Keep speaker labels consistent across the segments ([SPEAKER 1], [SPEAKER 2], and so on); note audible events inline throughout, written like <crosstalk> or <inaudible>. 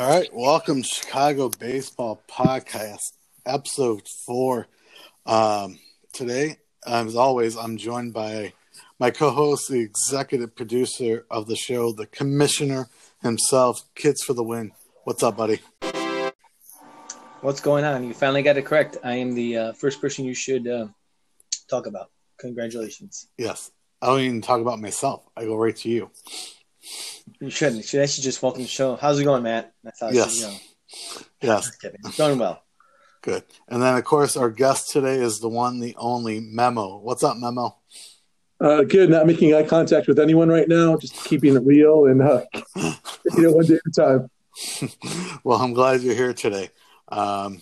[SPEAKER 1] All right, welcome Chicago Baseball Podcast, episode four. Um, today, as always, I'm joined by my co-host, the executive producer of the show, the commissioner himself, Kids for the Win. What's up, buddy?
[SPEAKER 2] What's going on? You finally got it correct. I am the uh, first person you should uh, talk about. Congratulations.
[SPEAKER 1] Yes, I don't even talk about myself. I go right to you.
[SPEAKER 2] You shouldn't. You should just welcome the show. How's it going, Matt?
[SPEAKER 1] That's how yes. Yes.
[SPEAKER 2] It's going well.
[SPEAKER 1] Good. And then, of course, our guest today is the one, the only Memo. What's up, Memo?
[SPEAKER 3] Uh, good. Not making eye contact with anyone right now. Just keeping it real and uh, <laughs> you know one day at a
[SPEAKER 1] time. <laughs> well, I'm glad you're here today. Um,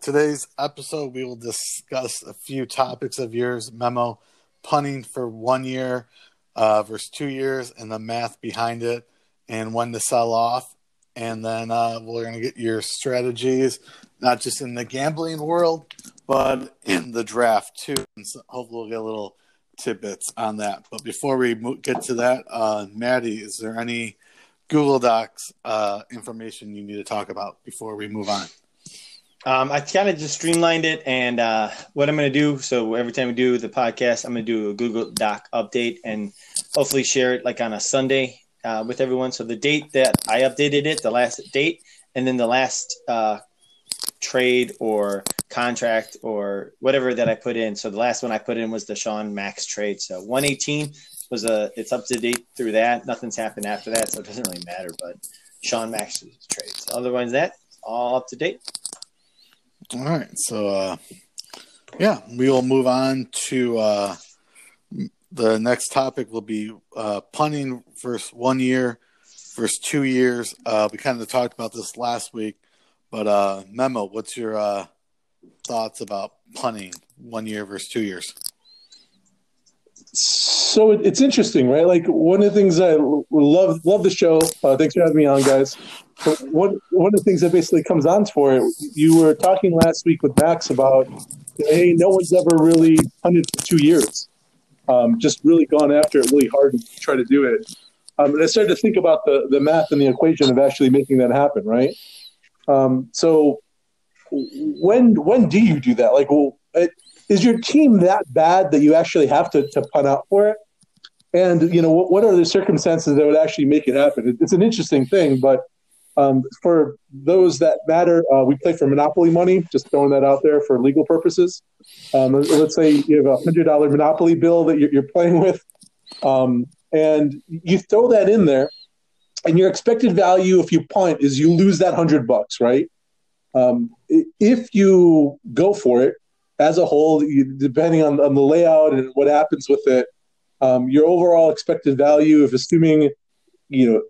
[SPEAKER 1] today's episode, we will discuss a few topics of yours, Memo, punting for one year uh, versus two years, and the math behind it, and when to sell off. And then uh, we're going to get your strategies, not just in the gambling world, but in the draft too. And so hopefully, we'll get a little tidbits on that. But before we get to that, uh, Maddie, is there any Google Docs uh, information you need to talk about before we move on?
[SPEAKER 2] Um, I kind of just streamlined it, and uh, what I'm going to do. So every time we do the podcast, I'm going to do a Google Doc update, and hopefully share it like on a Sunday uh, with everyone. So the date that I updated it, the last date, and then the last uh, trade or contract or whatever that I put in. So the last one I put in was the Sean Max trade. So 118 was a it's up to date through that. Nothing's happened after that, so it doesn't really matter. But Sean Max's trades. Otherwise, that all up to date.
[SPEAKER 1] All right. So, uh, yeah, we will move on to uh, the next topic. Will be uh, punting versus one year versus two years. Uh, we kind of talked about this last week, but uh, Memo, what's your uh, thoughts about punting one year versus two years?
[SPEAKER 3] So it's interesting, right? Like one of the things I love love the show. Uh, thanks for having me on, guys. But one one of the things that basically comes on for it, you were talking last week with Max about, hey, no one's ever really hunted for two years. Um, just really gone after it really hard to try to do it. Um, and I started to think about the the math and the equation of actually making that happen, right? Um, so when when do you do that? Like, well, it, is your team that bad that you actually have to, to punt out for it? And you know, what, what are the circumstances that would actually make it happen? It, it's an interesting thing, but um, for those that matter, uh, we play for monopoly money. Just throwing that out there for legal purposes. Um, let's say you have a hundred dollar monopoly bill that you're, you're playing with, um, and you throw that in there, and your expected value if you punt is you lose that hundred bucks, right? Um, if you go for it as a whole, you, depending on, on, the layout and what happens with it, um, your overall expected value, if assuming you know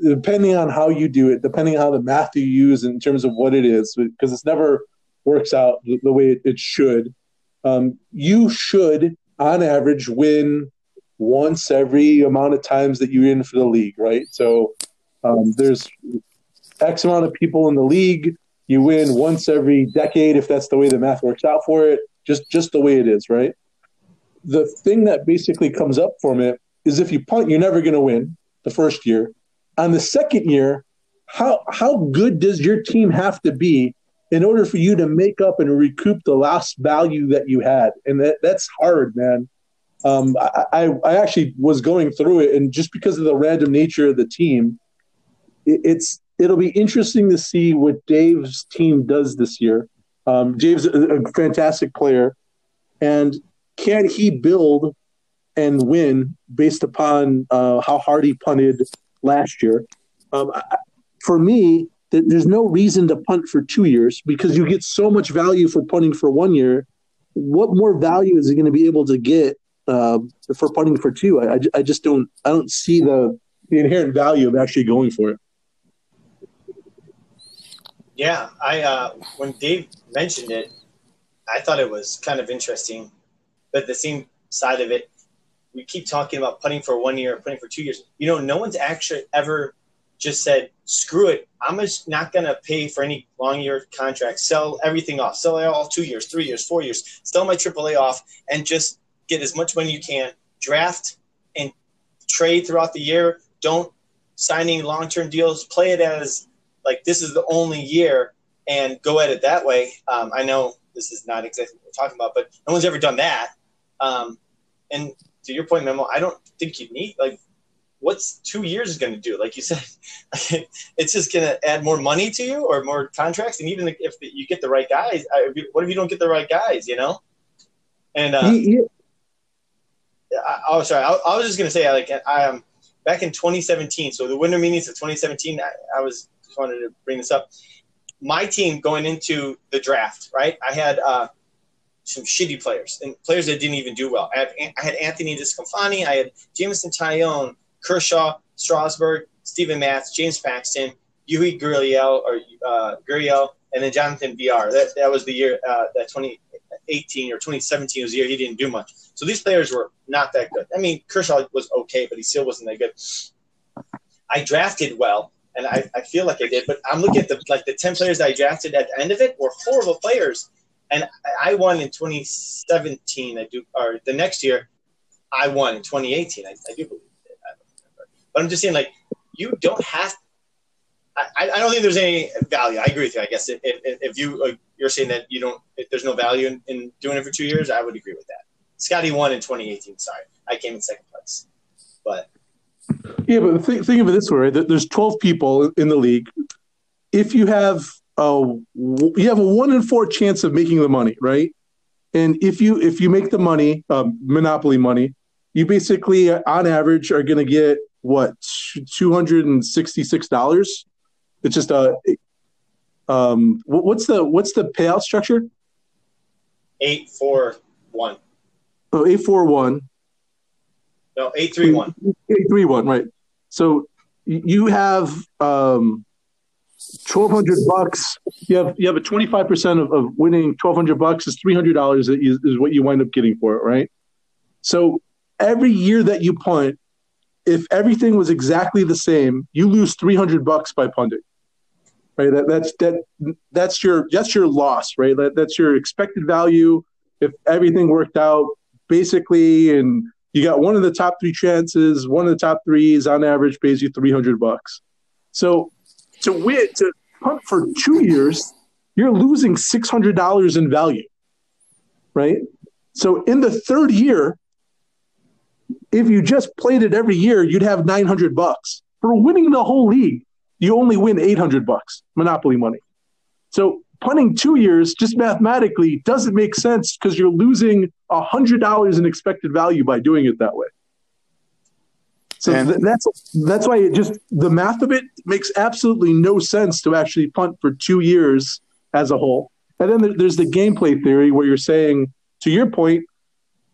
[SPEAKER 3] depending on how you do it, depending on how the math you use in terms of what it is, because it's never works out the, way it, it should. Um, you should, on average, win once every amount of times that you're in for the league, right? So um, there's X amount of people in the league. You win once every decade if that's the way the math works out for it. Just just the way it is, right? The thing that basically comes up from it is if you punt, you're never going to win the first year on the second year, how how good does your team have to be in order for you to make up and recoup the lost value that you had? And that, that's hard, man. Um, I, I, I actually was going through it, and just because of the random nature of the team, it, it's it'll be interesting to see what Dave's team does this year. Um, Dave's a, a fantastic player, and can he build and win based upon uh, how hard he punted last year. Um, for me, th- there's no reason to punt for two years because you get so much value for punting for one year. What more value is he going to be able to get uh, for punting for two? I, I, I just don't I don't see the the inherent value of actually going for it.
[SPEAKER 2] Yeah, I uh, when Dave mentioned it, I thought it was kind of interesting, but the same side of it, we keep talking about punting for one year, punting for two years. You know, no one's actually ever just said, screw it. I'm just not going to pay for any long year contracts. Sell everything off. Sell it all two years, three years, four years. Sell my AAA off and just get as much money you can. Draft and trade throughout the year. Don't sign any long term deals. Play it as like this is the only year and go at it that way. Um, I know this is not exactly what we're talking about, but no one's ever done that. Um, and to your point, Memo, I don't think you need like what's two years is going to do? Like you said, <laughs> it's just going to add more money to you or more contracts. And even if you get the right guys, what if you don't get the right guys? You know. And uh, yeah. I, oh, sorry, I, I was just going to say, like, I am um, back in 2017. So the winter meetings of 2017, I, I was just wanted to bring this up. My team going into the draft, right? I had uh, some shitty players and players that didn't even do well. I had, I had Anthony DeSclafani, I had Jameson Taillon, Kershaw, Strasburg, Steven Matz, James Paxton, Yuli Gurriel or uh, Gurriel, and then Jonathan Villar. That that was the year uh, that 2018 or 2017 was the year he didn't do much. So these players were not that good. I mean, Kershaw was okay, but he still wasn't that good. I drafted well, and I, I feel like I did, but I'm looking at the like the 10 players I drafted at the end of it were horrible players. And I won in 2017. I do, or the next year, I won in 2018. I, I do believe. But I'm just saying, like, you don't have. I, I don't think there's any value. I agree with you. I guess if, if, if you you're saying that you don't, there's no value in, in, doing it for two years, I would agree with that. Scotty won in 2018. Sorry, I came in second place, but
[SPEAKER 3] yeah, but think, think of it this way: right? There's 12 people in the league. If you have a you have a one in four chance of making the money, right? And if you if you make the money, um, monopoly money, you basically on average are going to get what two hundred and sixty six dollars. It's just a um, what's the what's the payout structure?
[SPEAKER 2] Eight four one.
[SPEAKER 3] Oh, eight four one.
[SPEAKER 2] No, eight three one.
[SPEAKER 3] Eight three one. Right. So you have um, twelve hundred bucks. You have you have a twenty five percent of winning twelve hundred bucks is three hundred dollars is, is what you wind up getting for it, right? So every year that you punt, if everything was exactly the same, you lose 300 bucks by punting. Right? That, that's that that's your that's your loss, right? That, that's your expected value if everything worked out basically and you got one of the top 3 chances, one of the top 3s on average pays you 300 bucks. So to win to punt for 2 years, you're losing $600 in value. Right? So in the third year, if you just played it every year, you'd have 900 bucks. For winning the whole league, you only win 800 bucks monopoly money. So punting two years just mathematically doesn't make sense because you're losing $100 in expected value by doing it that way. So th- that's that's why it just the math of it makes absolutely no sense to actually punt for two years as a whole. And then there's the gameplay theory where you're saying, to your point,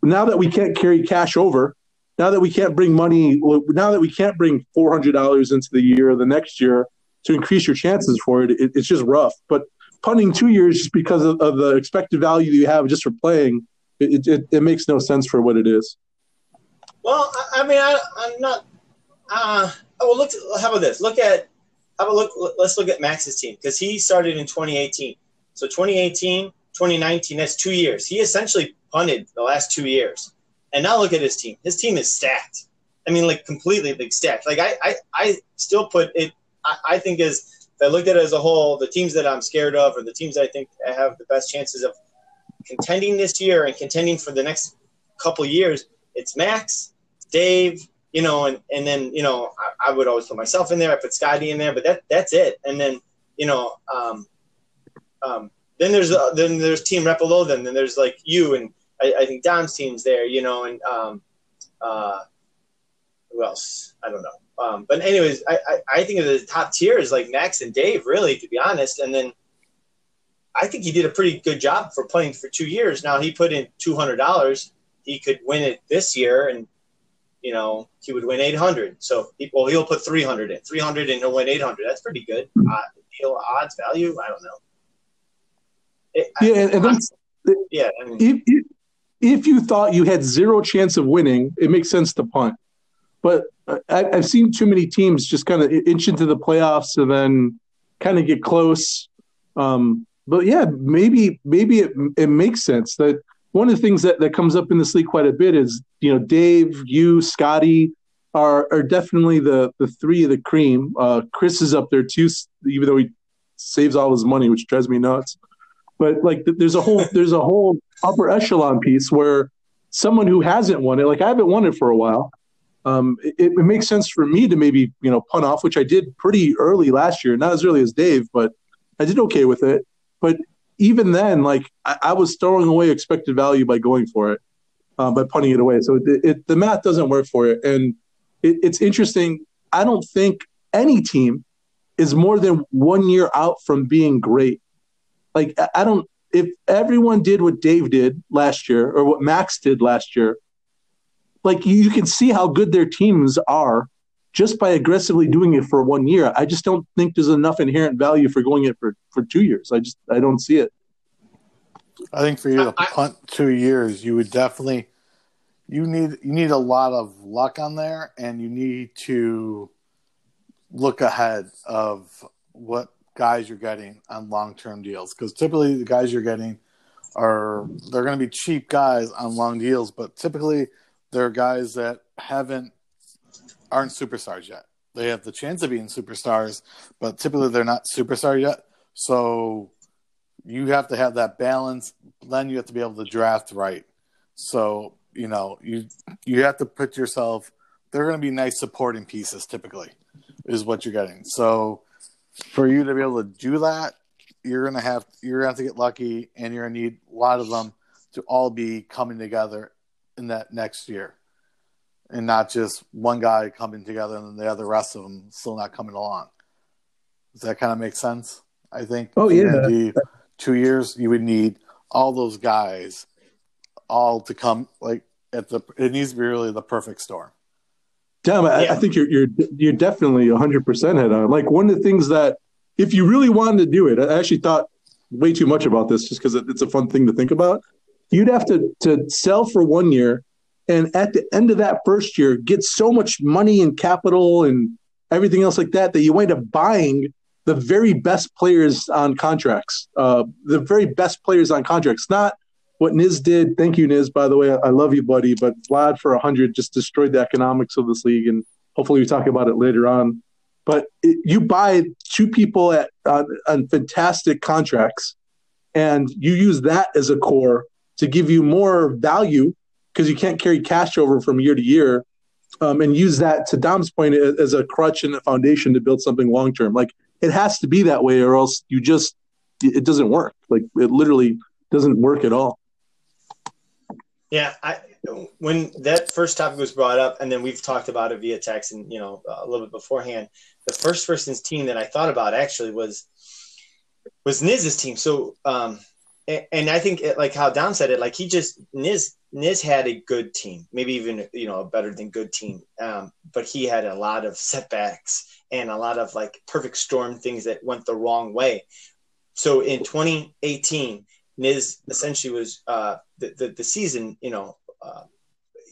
[SPEAKER 3] now that we can't carry cash over, now that we can't bring money, now that we can't bring four hundred dollars into the year or the next year to increase your chances for it, it, it's just rough. But punting two years just because of, of, the expected value that you have just for playing, it, it, it, makes no sense for what it is.
[SPEAKER 2] Well, I, mean, I, am not. Uh, well, look. How about this? Look at. How about look? Let's look at Max's team because he started in 2018. So 2018, 2019. That's two years. He essentially punted the last two years. And now look at his team. His team is stacked. I mean, like completely like stacked. Like I, I, I still put it. I, I think as if I looked at it as a whole, the teams that I'm scared of, or the teams I think have the best chances of contending this year and contending for the next couple years, it's Max, Dave, you know, and and then you know I, I, would always put myself in there. I put Scotty in there, but that that's it. And then you know, um, um, then there's uh, then there's Team Repolo. Then then there's like you and I, I think Dom's team's there, you know, and um, uh, who else? I don't know. Um, but anyways, I, I, I think of the top tier is like Max and Dave, really, to be honest. And then I think he did a pretty good job for playing for two years. Now he put in two hundred dollars. He could win it this year, and you know he would win eight hundred. So he, well, he'll put three hundred in, three hundred, and he'll win eight hundred. That's pretty good. Uh, deal odds value. I don't know.
[SPEAKER 3] It, yeah, I, and then, yeah. I mean, if, if, if you thought you had zero chance of winning, it makes sense to punt. But I, have seen too many teams just kind of inch into the playoffs and then kind of get close. Um, but yeah, maybe maybe it, it makes sense that one of the things that, that comes up in this league quite a bit is you know Dave, you, Scotty, are are definitely the the three of the cream. Uh, Chris is up there too, even though he saves all his money, which drives me nuts. But like, there's a whole <laughs> there's a whole upper echelon piece where someone who hasn't won it, like I haven't won it for a while. Um, it, it makes sense for me to maybe you know punt off, which I did pretty early last year, not as early as Dave, but I did okay with it. But even then, like I, I was throwing away expected value by going for it, uh, by punting it away. So it, it, the math doesn't work for it, and it's interesting. I don't think any team is more than one year out from being great. Like I don't. If everyone did what Dave did last year or what Max did last year, like you can see how good their teams are just by aggressively doing it for one year. I just don't think there's enough inherent value for going it for, for two years. I just I don't see it.
[SPEAKER 1] I think for you to I, punt two years, you would definitely you need you need a lot of luck on there, and you need to look ahead of what guys you're getting on long term deals because typically the guys you're getting are they're going to be cheap guys on long deals, but typically they're guys that haven't aren't superstars yet. They have the chance of being superstars, but typically they're not superstar yet. So you have to have that balance. Then you have to be able to draft right. So you know you you have to put yourself. They're going to be nice supporting pieces. Typically, is what you're getting. So for you to be able to do that, you're gonna have you're gonna have to get lucky, and you're gonna need a lot of them to all be coming together in that next year and not just one guy coming together and the other rest of them still not coming along. Does that kind of make sense? I think.
[SPEAKER 3] Oh yeah.
[SPEAKER 1] Two years, you would need all those guys, all to come like at the. It needs to be really the perfect storm.
[SPEAKER 3] Damn, I, yeah. I think you're you're you're definitely 100 percent head on. Like one of the things that, if you really wanted to do it, I actually thought way too much about this just because it's a fun thing to think about. You'd have to to sell for one year and at the end of that first year get so much money and capital and everything else like that that you wind up buying the very best players on contracts. Uh, the very best players on contracts. Not what Niz did. Thank you Niz by the way. I love you buddy. But Vlad for 100 just destroyed the economics of this league and hopefully we talk about it later on. But it, you buy two people at on, on fantastic contracts and you use that as a core to give you more value because you can't carry cash over from year to year um, and use that to Dom's point as a crutch and a foundation to build something long term. Like it has to be that way, or else you just it doesn't work. Like it literally doesn't work at all.
[SPEAKER 2] Yeah, I when that first topic was brought up, and then we've talked about it via text and you know a little bit beforehand. The first person's team that I thought about actually was was Niz's team. So, um, and, I think it, like how Dom said it, like he just Niz Niz had a good team, maybe even you know a better than good team, um, but he had a lot of setbacks and a lot of like perfect storm things that went the wrong way. So in 2018, Niz essentially was uh, the, the, the season. You know, uh,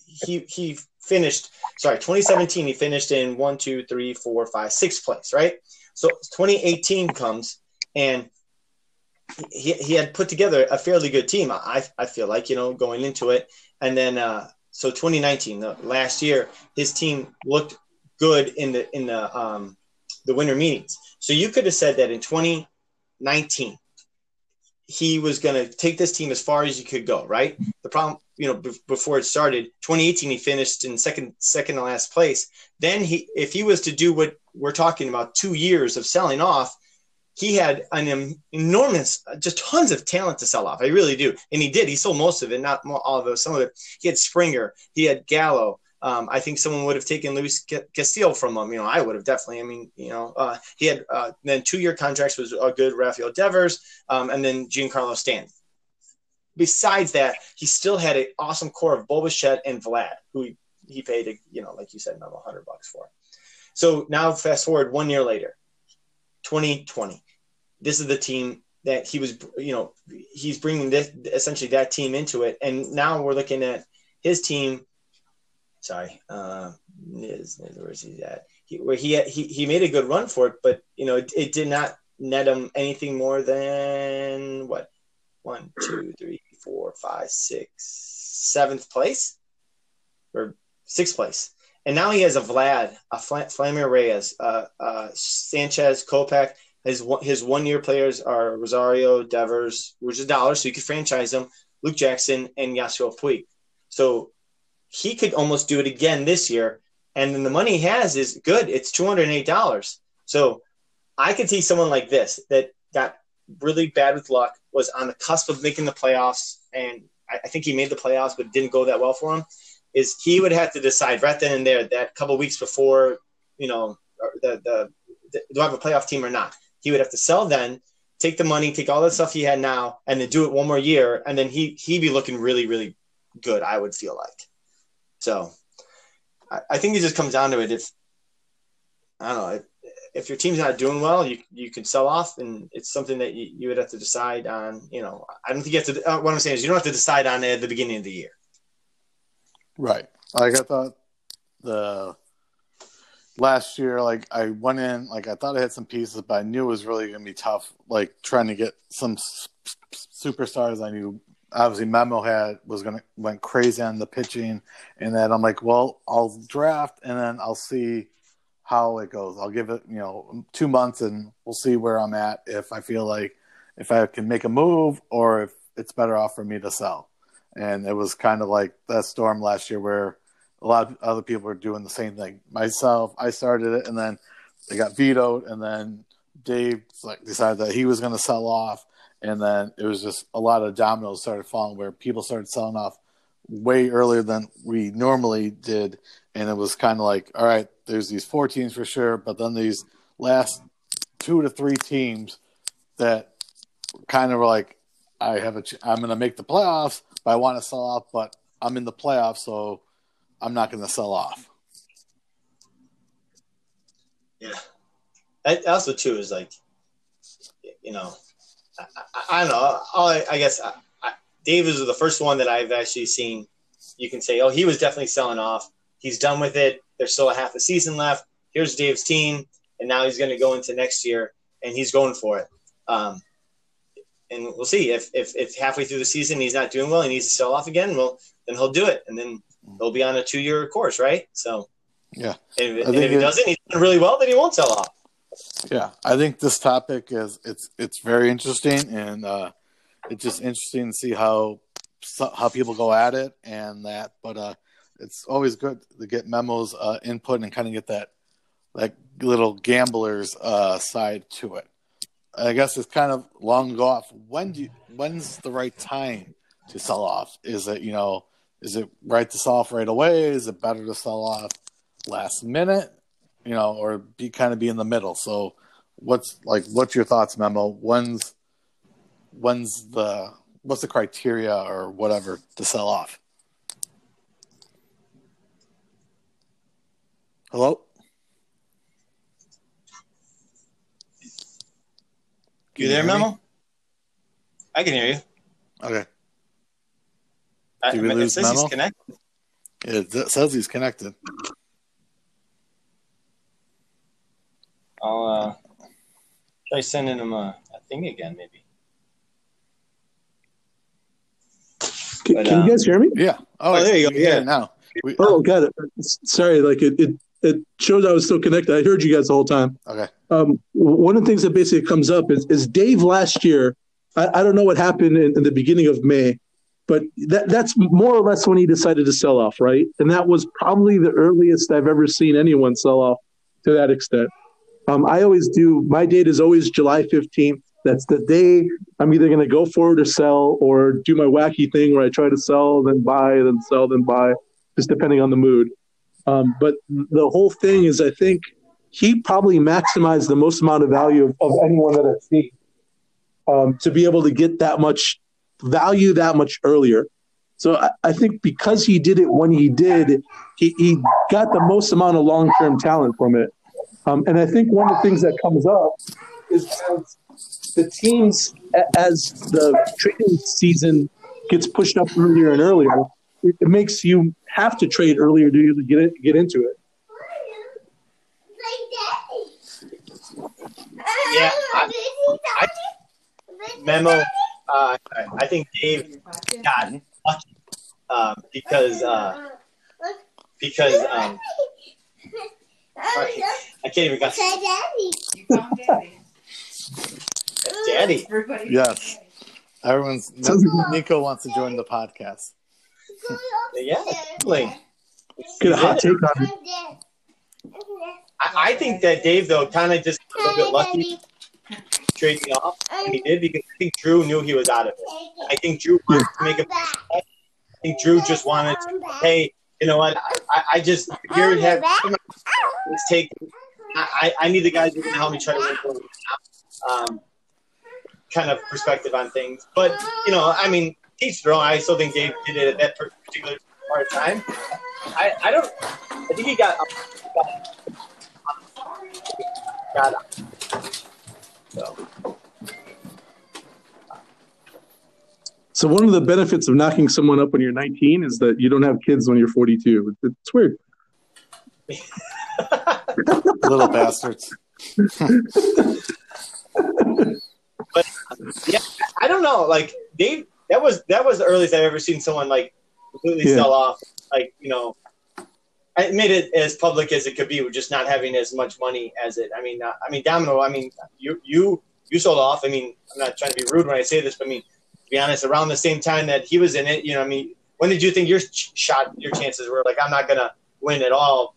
[SPEAKER 2] he he finished. Sorry, 2017 he finished in one, two, three, four, five, sixth place. Right. So 2018 comes and he, he had put together a fairly good team. I, I feel like, you know, going into it. And then, uh, so 2019, the last year, his team looked good in the, in the, um, the winter meetings. So you could have said that in 2019, he was going to take this team as far as he could go, right? The problem, you know, b- before it started, 2018, he finished in second, second to last place. Then he, if he was to do what we're talking about, two years of selling off, he had an enormous, just tons of talent to sell off. I really do, and he did. He sold most of it, not all of it. Some of it. He had Springer. He had Gallo. Um, I think someone would have taken Luis Castillo from him. You know, I would have definitely. I mean, you know, uh, he had uh, then two-year contracts was a good Rafael Devers, um, and then Giancarlo Stanton. Besides that, he still had an awesome core of Bo Bichette and Vlad, who he, he paid, you know, like you said, another hundred bucks for. So now, fast forward one year later, 2020. This is the team that he was, you know, he's bringing this essentially that team into it, and now we're looking at his team. Sorry, uh, Niz, Niz, where's he at? He, where he, he he made a good run for it, but you know, it, it did not net him anything more than what one, two, three, four, five, six, seventh place or sixth place. and now he has a Vlad, a Franmil Reyes, uh, uh, Sanchez, Kopech. His his one year players are Rosario, Devers, which is dollars, so you could franchise them. Luke Jackson and Yasiel Puig. So he could almost do it again this year. And then the money he has is good. It's two hundred and eight dollars. So I could see someone like this that got really bad with luck, was on the cusp of making the playoffs, and I, I think he made the playoffs, but didn't go that well for him. Is he would have to decide right then and there that couple weeks before, you know, the, the, the do I have a playoff team or not? He would have to sell then, take the money, take all that stuff he had now, and then do it one more year, and then he he'd be looking really really good. I would feel like. So, I, I think it just comes down to it. If I don't know, if if your team's not doing well, you you can sell off, and it's something that you, you would have to decide on. You know, I don't think you have to. Uh, what I'm saying is, you don't have to decide on it at the beginning of the year.
[SPEAKER 1] Right. Like I thought the last year, like I went in, like I thought I had some pieces, but I knew it was really going to be tough. Like trying to get some superstars. I knew obviously Memo had was going to went crazy on the pitching, and then I'm like, well, I'll draft, and then I'll see how it goes. I'll give it, you know, two months and we'll see where I'm at if I feel like if I can make a move or if it's better off for me to sell. And it was kind of like that storm last year where a lot of other people were doing the same thing. Myself, I started it and then it got vetoed and then Dave like decided that he was going to sell off and then it was just a lot of dominoes started falling where people started selling off way earlier than we normally did and it was kind of like all right there's these four teams for sure, but then these last two to three teams that kind of were like I have a ch- I'm going to make the playoffs, but I want to sell off, but I'm in the playoffs, so I'm not going to sell off.
[SPEAKER 2] Yeah, I, also too is like, you know, I, I, I don't know. I, I guess I, I, Dave is the first one that I've actually seen. You can say, oh, he was definitely selling off. He's done with it. There's still a half a season left. Here's Dave's team, and now he's going to go into next year, and he's going for it. Um, and we'll see if, if if halfway through the season he's not doing well, he needs to sell off again. Well, then he'll do it, and then he'll be on a two year course, right? So,
[SPEAKER 1] yeah.
[SPEAKER 2] And if, and if he doesn't, he's done really well, then he won't sell off.
[SPEAKER 1] Yeah, I think this topic is it's it's very interesting, and uh, it's just interesting to see how how people go at it and that. But uh, it's always good to get memos uh, input and kind of get that like little gambler's uh, side to it. I guess it's kind of long go off. When do you, when's the right time to sell off? Is it you know is it right to sell off right away? Is it better to sell off last minute? You know, or be kind of be in the middle. So, what's like what's your thoughts, Memo? When's when's the what's the criteria or whatever to sell off? Hello?
[SPEAKER 2] You, there, Memo? I can hear you.
[SPEAKER 1] Okay.
[SPEAKER 2] Did we lose it Memo? connected.
[SPEAKER 1] It says he's connected.
[SPEAKER 2] I'll uh, try sending him a, a thing again, maybe.
[SPEAKER 3] Can, but, can you guys hear me?
[SPEAKER 1] Yeah.
[SPEAKER 2] Oh, oh there you go. Yeah.
[SPEAKER 1] Now. We,
[SPEAKER 3] oh, got it. Sorry, like it, it it shows I was still connected. I heard you guys the whole time.
[SPEAKER 1] Okay.
[SPEAKER 3] Um, one of the things that basically comes up is, is Dave last year. I, I don't know what happened in, in, the beginning of May, but that, that's more or less when he decided to sell off, right? And that was probably the earliest I've ever seen anyone sell off to that extent. Um, I always do. My date is always July fifteenth. That's the day I'm either going to go forward or sell, or do my wacky thing where I try to sell, then buy, then sell, then buy, just depending on the mood. Um, but the whole thing is, I think he probably maximized the most amount of value of, of anyone that I've seen um, to be able to get that much value that much earlier. So I, I think because he did it when he did, he, he got the most amount of long term talent from it. Um, and I think one of the things that comes up is the teams, as the trading season gets pushed up earlier and earlier, it, it makes you have to trade earlier to get it, get into it.
[SPEAKER 2] Yeah, I, I, memo. Uh, I think Dave got lucky uh, because uh, because um, I can't even got
[SPEAKER 4] daddy.
[SPEAKER 2] daddy.
[SPEAKER 1] Yes. Everyone's Nico wants to join the podcast.
[SPEAKER 2] Yeah, definitely.
[SPEAKER 3] Get a hot take on it.
[SPEAKER 2] I, I think that Dave though kind of just a little bit lucky trading off when he did because I think Drew knew he was out of it. I think Drew wanted to make a. I think Drew just wanted to. Hey, you know what? I, I just here it let's take. I, I need the guys who to help me try to forward. Um, kind of perspective on things, but you know, I mean, each their own. I still think Dave did it at that particular part of time. I, I don't. I think he got. Got. So.
[SPEAKER 3] So one of the benefits of knocking someone up when you're 19 is that you don't have kids when you're 42. It's weird. <laughs>
[SPEAKER 1] Little bastards. <laughs>
[SPEAKER 2] but yeah, I don't know. Like Dave, that was that was the earliest I've ever seen someone like completely
[SPEAKER 3] Yeah.
[SPEAKER 2] sell off. Like you know, I made it as public as it could be with just not having as much money as it. I mean, uh, I mean, Domino. I mean, you you you sold off. I mean, I'm not trying to be rude when I say this, but I mean, to be honest, around the same time that he was in it, you know, I mean, when did you think your ch- shot, your chances were like, I'm not gonna win at all,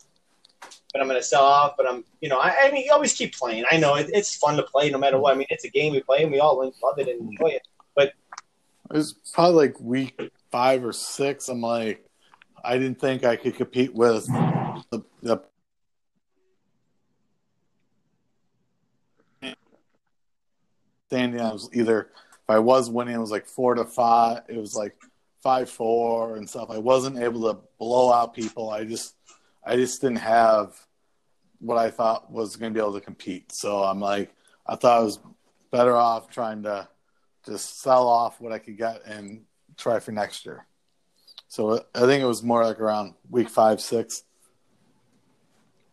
[SPEAKER 2] but I'm gonna sell off. But I'm, you know, I, I mean, you always keep playing. I know it, it's fun to play no matter what. I mean, it's a game we play and we all love it and enjoy it.
[SPEAKER 1] But it was probably like week five or six. I'm like, I didn't think I could compete with the, the standing. I was either if I was winning, it was like four to five. It was like five four and stuff. I wasn't able to blow out people. I just I just didn't have what I thought was going to be able to compete. So I'm like, I thought I was better off trying to just sell off what I could get and try for next year. So I think it was more like around week five, six.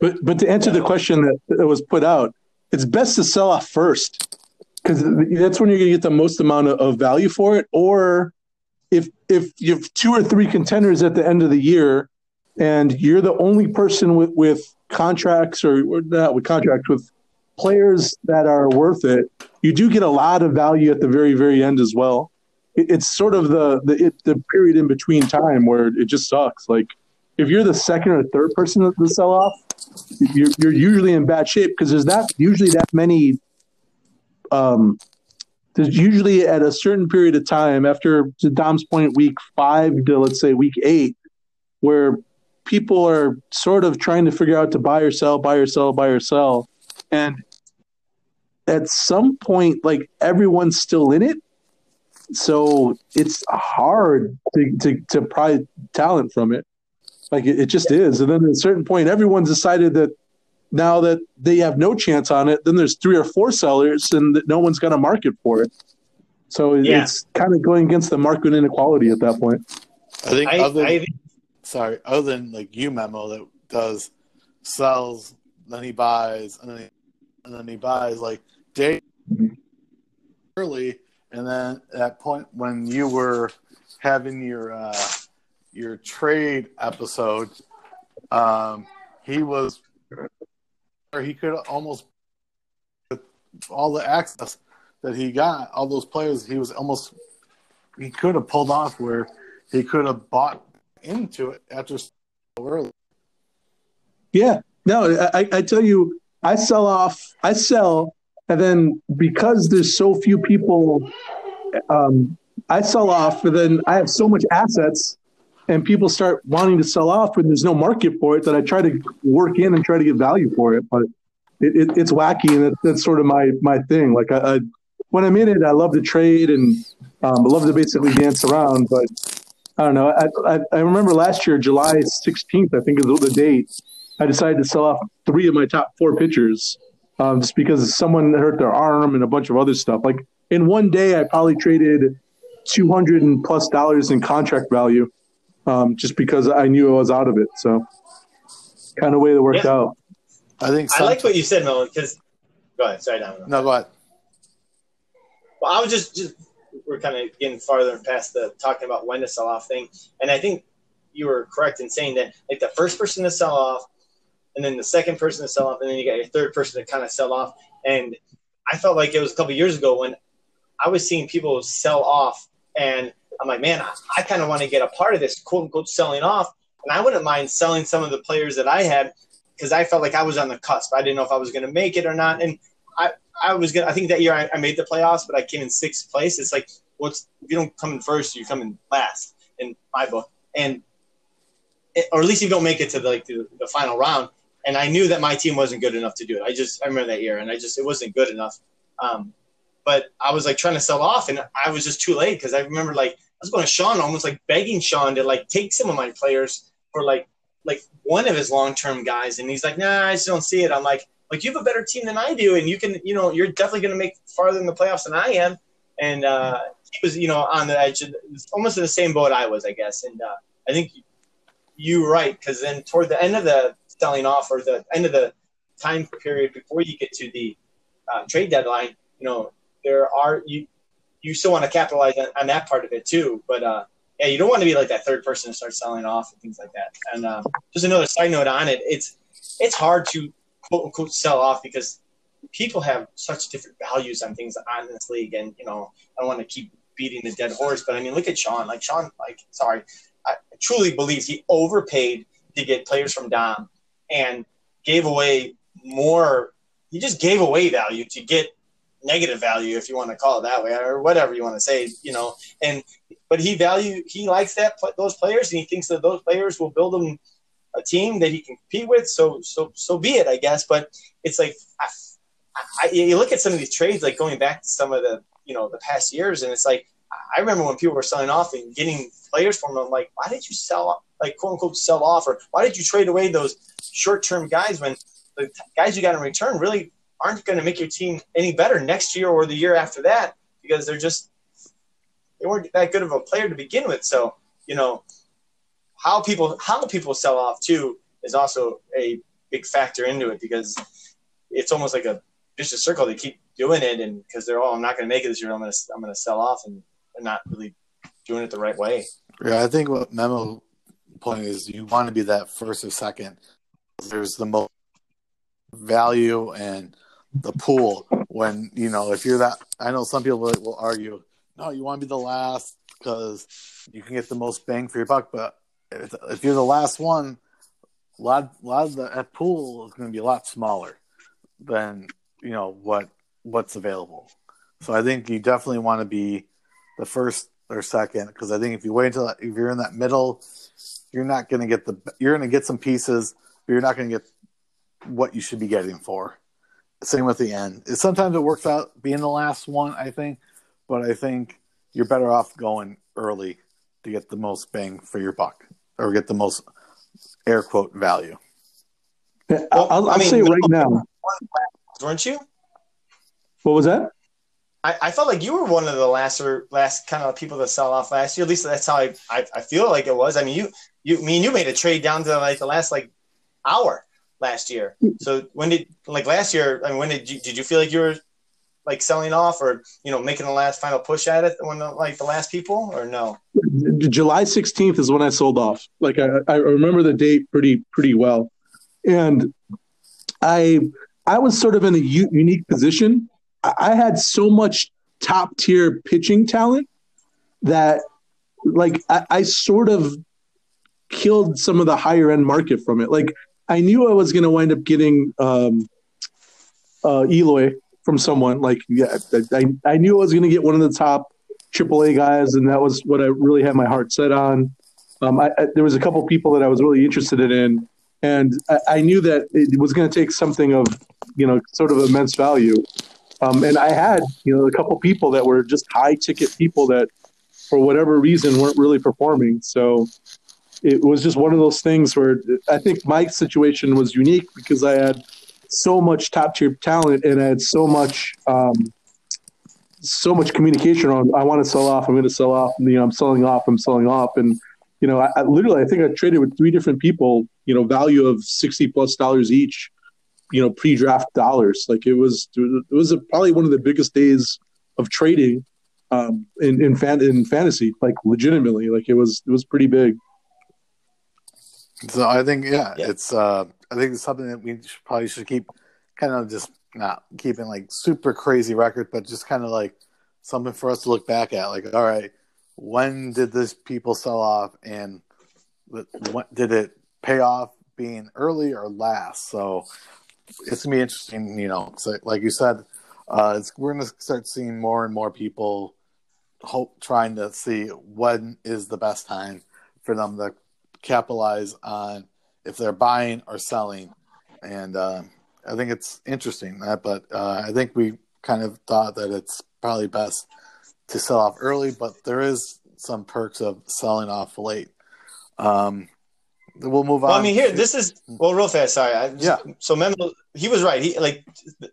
[SPEAKER 3] But but to answer the question that, that was put out, it's best to sell off first because that's when you're going to get the most amount of, of value for it. Or if if you have two or three contenders at the end of the year, and you're the only person with with contracts or, or not with contracts with players that are worth it, you do get a lot of value at the very very end as well. It, it's sort of the the it, the period in between time where it just sucks. Like if you're the second or third person to sell off, you're, you're usually in bad shape because there's not usually that many. Um, there's usually at a certain period of time after to Dom's point, week five to let's say week eight, where people are sort of trying to figure out to buy or sell, buy or sell, buy or sell, and at some point, like everyone's still in it, so it's hard to to, to pry talent from it. Like it, it just is. And then at a certain point, everyone's decided that now that they have no chance on it, then there's three or four sellers and that no one's got a market for it. So it-
[SPEAKER 2] Yeah.
[SPEAKER 3] it's kind of going against the market inequality at that point.
[SPEAKER 1] I think
[SPEAKER 2] I,
[SPEAKER 1] other
[SPEAKER 2] I
[SPEAKER 1] sorry, other than like you memo that does sells, then he buys, and then he, and then he buys like day early, and then that point when you were having your uh, your trade episode, um, he was or he could almost all the access that he got, all those players, he was almost he could have pulled off where he could have bought into it after so early.
[SPEAKER 3] Yeah. No, I, I tell you, I sell off, I sell, and then because there's so few people, um, I sell off, and then I have so much assets, and people start wanting to sell off, and there's no market for it that I try to work in and try to get value for it. But it, it, it's wacky, and that, that's sort of my my thing. Like I, I, when I'm in it, I love to trade and um, I love to basically dance around, but. I don't know. I, I, I remember last year, July 16th, I think is the date. I decided to sell off three of my top four pitchers um, just because someone hurt their arm and a bunch of other stuff. Like in one day, I probably traded 200 plus dollars in contract value um, just because I knew I was out of it. So kind of way that worked
[SPEAKER 2] Yeah.
[SPEAKER 3] out.
[SPEAKER 1] I think.
[SPEAKER 2] I liked what you said, Mel. Because go ahead. Sorry, Domino.
[SPEAKER 1] no, go ahead.
[SPEAKER 2] Well, I was just, just we're kind of getting farther and past the talking about when to sell off thing, and I think you were correct in saying that like the first person to sell off, and then the second person to sell off, and then you got your third person to kind of sell off. And I felt like it was a couple years ago when I was seeing people sell off, and I'm like, man, I, I kind of want to get a part of this quote unquote selling off, and I wouldn't mind selling some of the players that I had because I felt like I was on the cusp. I didn't know if I was going to make it or not, and I I was gonna. I think that year I, I made the playoffs, but I came in sixth place. It's like what's if you don't come in first, you come in last in my book, and it, or at least you don't make it to the, like the, the final round. And I knew that my team wasn't good enough to do it. I just I remember that year, and I just it wasn't good enough. Um, but I was like trying to sell off, and I was just too late because I remember like I was going to Sean, almost like begging Sean to like take some of my players for like like one of his long term guys, and he's like, Nah, I just don't see it. I'm like, like you have a better team than I do, and you can, you know, you're definitely going to make farther in the playoffs than I am. And uh, he was, you know, on the edge, of, almost in the same boat I was, I guess. And uh, I think you are right because then toward the end of the selling off or the end of the time period before you get to the uh, trade deadline, you know, there are you you still want to capitalize on, on that part of it too. But uh, yeah, you don't want to be like that third person to start selling off and things like that. And uh, just another side note on it, it's it's hard to quote unquote sell off because people have such different values on things on this league. And you know, I don't want to keep beating the dead horse, but I mean, look at Sean. Like Sean, like sorry, I truly believe he overpaid to get players from Dom and gave away more. He just gave away value to get negative value, if you want to call it that way, or whatever you want to say, you know. And but he value he likes that those players, and he thinks that those players will build him a team that he can compete with. So so so be it, I guess. But it's like I, I, you look at some of these trades, like going back to some of the you know the past years, and it's like I remember when people were selling off and getting players from them. Like, why did you sell like quote unquote sell off, or why did you trade away those short term guys when the guys you got in return really aren't going to make your team any better next year or the year after that because they're just they weren't that good of a player to begin with. So you know how people how people sell off too is also a big factor into it because it's almost like a vicious circle. They keep doing it, and because they're all, I'm not going to make it this year. I'm going to I'm going to sell off, and not really doing it the right way.
[SPEAKER 1] Yeah, I think what Memo point is you want to be that first or second. There's the most value and the pool when you know if you're that. I know some people will argue, no, you want to be the last because you can get the most bang for your buck, but if, if you're the last one, a lot, a lot of the that pool is going to be a lot smaller than you know what what's available. So I think you definitely want to be the first or second because I think if you wait until if you're in that middle, you're not going to get the you're going to get some pieces, but you're not going to get what you should be getting for. Same with the end. Sometimes it works out being the last one, I think, but I think you're better off going early to get the most bang for your buck or get the most air quote value.
[SPEAKER 3] I'll, I'll I mean, say right now,
[SPEAKER 2] weren't you?
[SPEAKER 3] What was that?
[SPEAKER 2] I, I, felt like you were one of the last or last kind of people to sell off last year. At least that's how I, I, I feel like it was. I mean, you you I mean you made a trade down to like the last like hour last year. So when did like last year? I mean, when did you did you feel like you were like selling off or you know making the last final push at it when like the last people or no?
[SPEAKER 3] July 16th is when I sold off. Like I, I remember the date pretty pretty well, and I I was sort of in a u- unique position. I, had so much top tier pitching talent that like I, I sort of killed some of the higher end market from it. Like I knew I was going to wind up getting um, uh, Eloy from someone. Like yeah, I, I knew I was going to get one of the top AAA guys, and that was what I really had my heart set on. Um, I, I, there was a couple people that I was really interested in, and I, I knew that it was going to take something of, you know, sort of immense value. Um, and I had, you know, a couple people that were just high ticket people that, for whatever reason, weren't really performing. So it was just one of those things where I think my situation was unique because I had so much top tier talent and I had so much um, so much communication on I want to sell off, I'm going to sell off, you know, I'm selling off, I'm selling off, and you know, I, I, literally I think I traded with three different people, you know, value of sixty plus dollars each, you know, pre-draft dollars. Like it was it was a, probably one of the biggest days of trading um, in in, fan, in fantasy, like legitimately, like it was it was pretty big.
[SPEAKER 1] So I think yeah,
[SPEAKER 2] Yeah.
[SPEAKER 1] it's uh I think it's something that we should, probably should keep kind of just not keeping like super crazy record, but just kind of like something for us to look back at. Like, all right, when did this people sell off, and what did it pay off being early or last? So it's gonna be interesting, you know. Like you said, uh, we're gonna start seeing more and more people hope trying to see when is the best time for them to capitalize on if they're buying or selling, and uh, I think it's interesting that. But uh, I think we kind of thought that it's probably best to sell off early, but there is some perks of selling off late. Um, we'll move
[SPEAKER 2] Well,
[SPEAKER 1] on.
[SPEAKER 2] I mean, here, this is well, real fast. Sorry, I just,
[SPEAKER 1] Yeah.
[SPEAKER 2] So Memo, he was right. He like the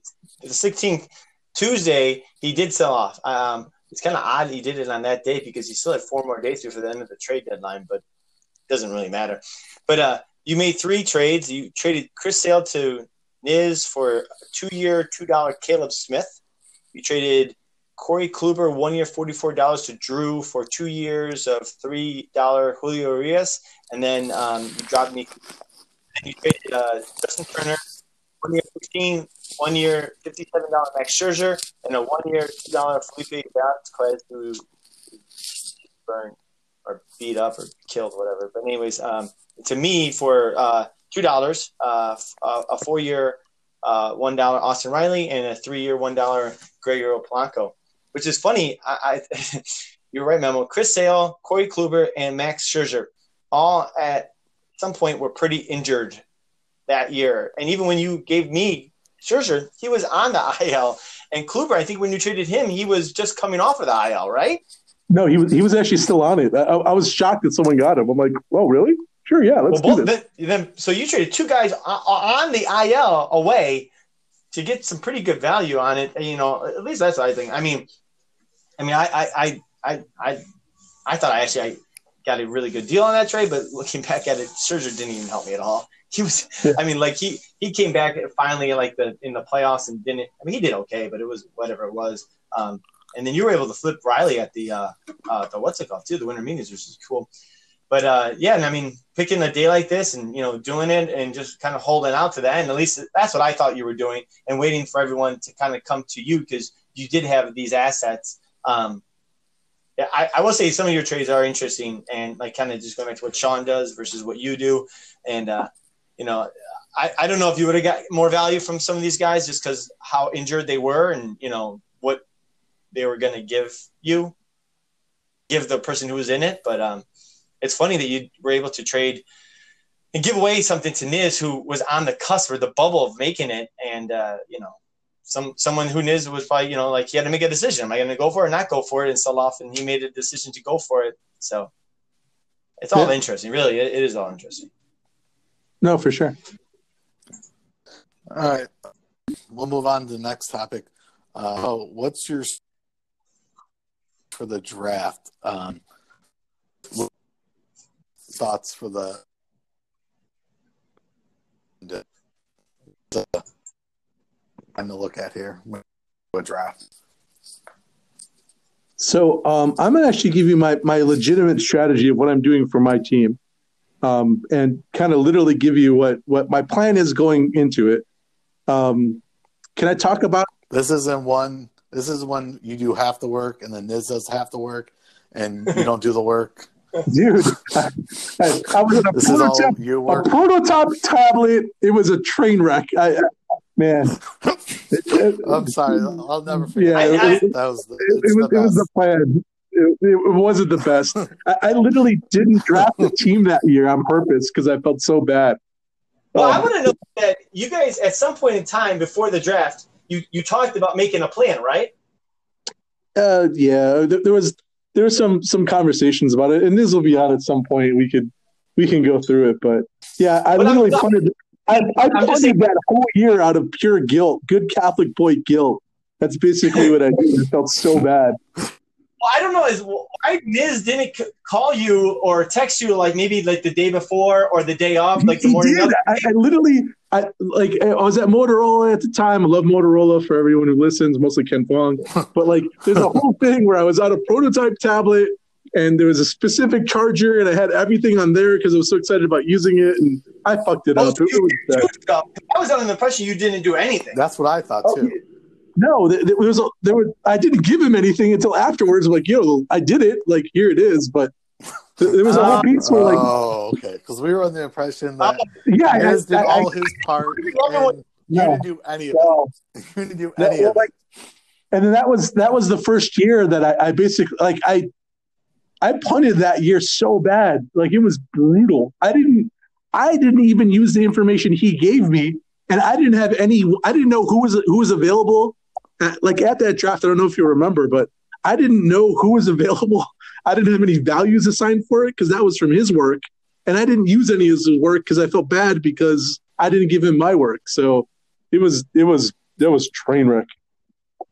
[SPEAKER 2] sixteenth Tuesday, he did sell off. Um, it's kind of odd he did it on that day because he still had four more days before the end of the trade deadline, but it doesn't really matter. But uh, you made three trades. You traded Chris Sale to Niz for a two-year, two dollar Caleb Smith. You traded Corey Kluber one year, forty four dollars to Drew for two years of three dollar Julio Urias, and then um, you dropped me. And you traded uh, Justin Turner one year fifteen, one year fifty seven dollar Max Scherzer, and a one year two dollar Felipe Vasquez who burned or beat up or killed whatever. But anyways, um, to me for uh, two dollars, uh, a four year uh, one dollar Austin Riley and a three year one dollar Gregory Polanco, which is funny. I, I <laughs> you're right, Memo. Chris Sale, Corey Kluber, and Max Scherzer all at some point were pretty injured that year. And even when you gave me Scherzer, he was on the <laughs> IL. And Kluber, I think when you traded him, he was just coming off of the IL, right?
[SPEAKER 3] No, he was he was actually still on it. I, I was shocked that someone got him. I'm like, oh, really? Sure, yeah, let's
[SPEAKER 2] well,
[SPEAKER 3] do this.
[SPEAKER 2] then, then, so you traded two guys on the IL away to get some pretty good value on it. You know, at least that's what I think. I mean, I mean, I, I, I, I, I, thought I actually I got a really good deal on that trade, but looking back at it, Scherzer didn't even help me at all. <laughs> He was,
[SPEAKER 3] Yeah.
[SPEAKER 2] I mean, like he he came back finally like the in the playoffs and didn't. I mean, he did okay, but it was whatever it was. Um, and then you were able to flip Riley at the uh, uh, the what's it called too, the winter meetings, which is cool. But uh, yeah, and I mean, picking a day like this and you know doing it and just kind of holding out to the end. At least that's what I thought you were doing, and waiting for everyone to kind of come to you because you did have these assets. Um, I, I will say some of your trades are interesting, and like kind of just going back to what Sean does versus what you do, and uh, you know, I, I don't know if you would have got more value from some of these guys just because how injured they were, and you know what they were going to give you, give the person who was in it, but um, it's funny that you were able to trade and give away something to Niz, who was on the cusp or the bubble of making it, and uh, you know, some someone who Niz was probably you know like he had to make a decision: am I going to go for it or not go for it and sell off? And he made a decision to go for it. So it's all
[SPEAKER 3] Yeah.
[SPEAKER 2] interesting, really. It, it is all interesting.
[SPEAKER 3] No, for sure.
[SPEAKER 1] All right, we'll move on to the next topic. Uh, oh, what's your for the draft? Um, thoughts for the the time to look at here? A draft.
[SPEAKER 3] So um, I'm going to actually give you my, my legitimate strategy of what I'm doing for my team um, and kind of literally give you what, what my plan is going into it. Um, can I talk about
[SPEAKER 1] This isn't one. This is when you do half the work, and then Niz does half the work, and you don't do the work. <laughs>
[SPEAKER 3] dude? I, I, I was in a
[SPEAKER 1] This
[SPEAKER 3] prototype, a prototype tablet. It was a train wreck. I- man, <laughs>
[SPEAKER 1] I'm sorry. I'll never forget.
[SPEAKER 3] Yeah,
[SPEAKER 2] it
[SPEAKER 1] that.
[SPEAKER 2] was-
[SPEAKER 1] that was the,
[SPEAKER 3] it, it was,
[SPEAKER 1] the
[SPEAKER 3] it was the plan. It, it wasn't the best. <laughs> I, I literally didn't draft the team that year on purpose because I felt so bad.
[SPEAKER 2] Well, I
[SPEAKER 3] Um,
[SPEAKER 2] want to know that you guys at some point in time before the draft, you you talked about making a plan, right?
[SPEAKER 3] Uh, yeah, there, there was there were some some conversations about it, and this will be on at some point. We could we can go through it, but yeah, I
[SPEAKER 2] But I'm
[SPEAKER 3] literally
[SPEAKER 2] not-
[SPEAKER 3] punted. I, I
[SPEAKER 2] I'm just
[SPEAKER 3] punted
[SPEAKER 2] saying-
[SPEAKER 3] that whole year out of pure guilt, good Catholic boy guilt. That's basically what I did. I felt so bad.
[SPEAKER 2] Well, I don't know is why Niz didn't c- call you or text you like maybe like the day before or the day off, like the morning
[SPEAKER 3] did.
[SPEAKER 2] of.
[SPEAKER 3] I, I literally, I like, I was at Motorola at the time. I love Motorola for everyone who listens, mostly Ken Fong. But like, there's a whole thing where I was on a prototype tablet and there was a specific charger, and I had everything on there because I was so excited about using it, and I fucked it
[SPEAKER 2] Oh,
[SPEAKER 3] up.
[SPEAKER 2] so
[SPEAKER 3] It was
[SPEAKER 2] did
[SPEAKER 3] bad.
[SPEAKER 2] do stuff. I was under the impression you didn't do anything.
[SPEAKER 1] That's what I thought
[SPEAKER 3] Oh,
[SPEAKER 1] too.
[SPEAKER 3] No, th- th- there was a, there were. I didn't give him anything until afterwards. I'm like, yo, I did it. Like, here it is. But th- there was a whole piece where, like,
[SPEAKER 1] oh, okay. Because we were under the impression that oh.
[SPEAKER 3] yeah, I,
[SPEAKER 1] Niz did
[SPEAKER 3] I- I-
[SPEAKER 1] all his part,
[SPEAKER 2] Everyone-
[SPEAKER 1] and you
[SPEAKER 3] No.
[SPEAKER 1] didn't do any of
[SPEAKER 3] no. <laughs>
[SPEAKER 1] it. You didn't do
[SPEAKER 3] That-
[SPEAKER 1] any
[SPEAKER 3] well,
[SPEAKER 1] of it.
[SPEAKER 3] like, and then that was that was the first year that I, I basically like I I punted that year so bad, like it was brutal. I didn't I didn't even use the information he gave me, and I didn't have any. I didn't know who was who was available. At, like at that draft, I don't know if you remember, but I didn't know who was available. <laughs> I didn't have any values assigned for it because that was from his work, and I didn't use any of his work because I felt bad because I didn't give him my work. So it was it was that was train wreck.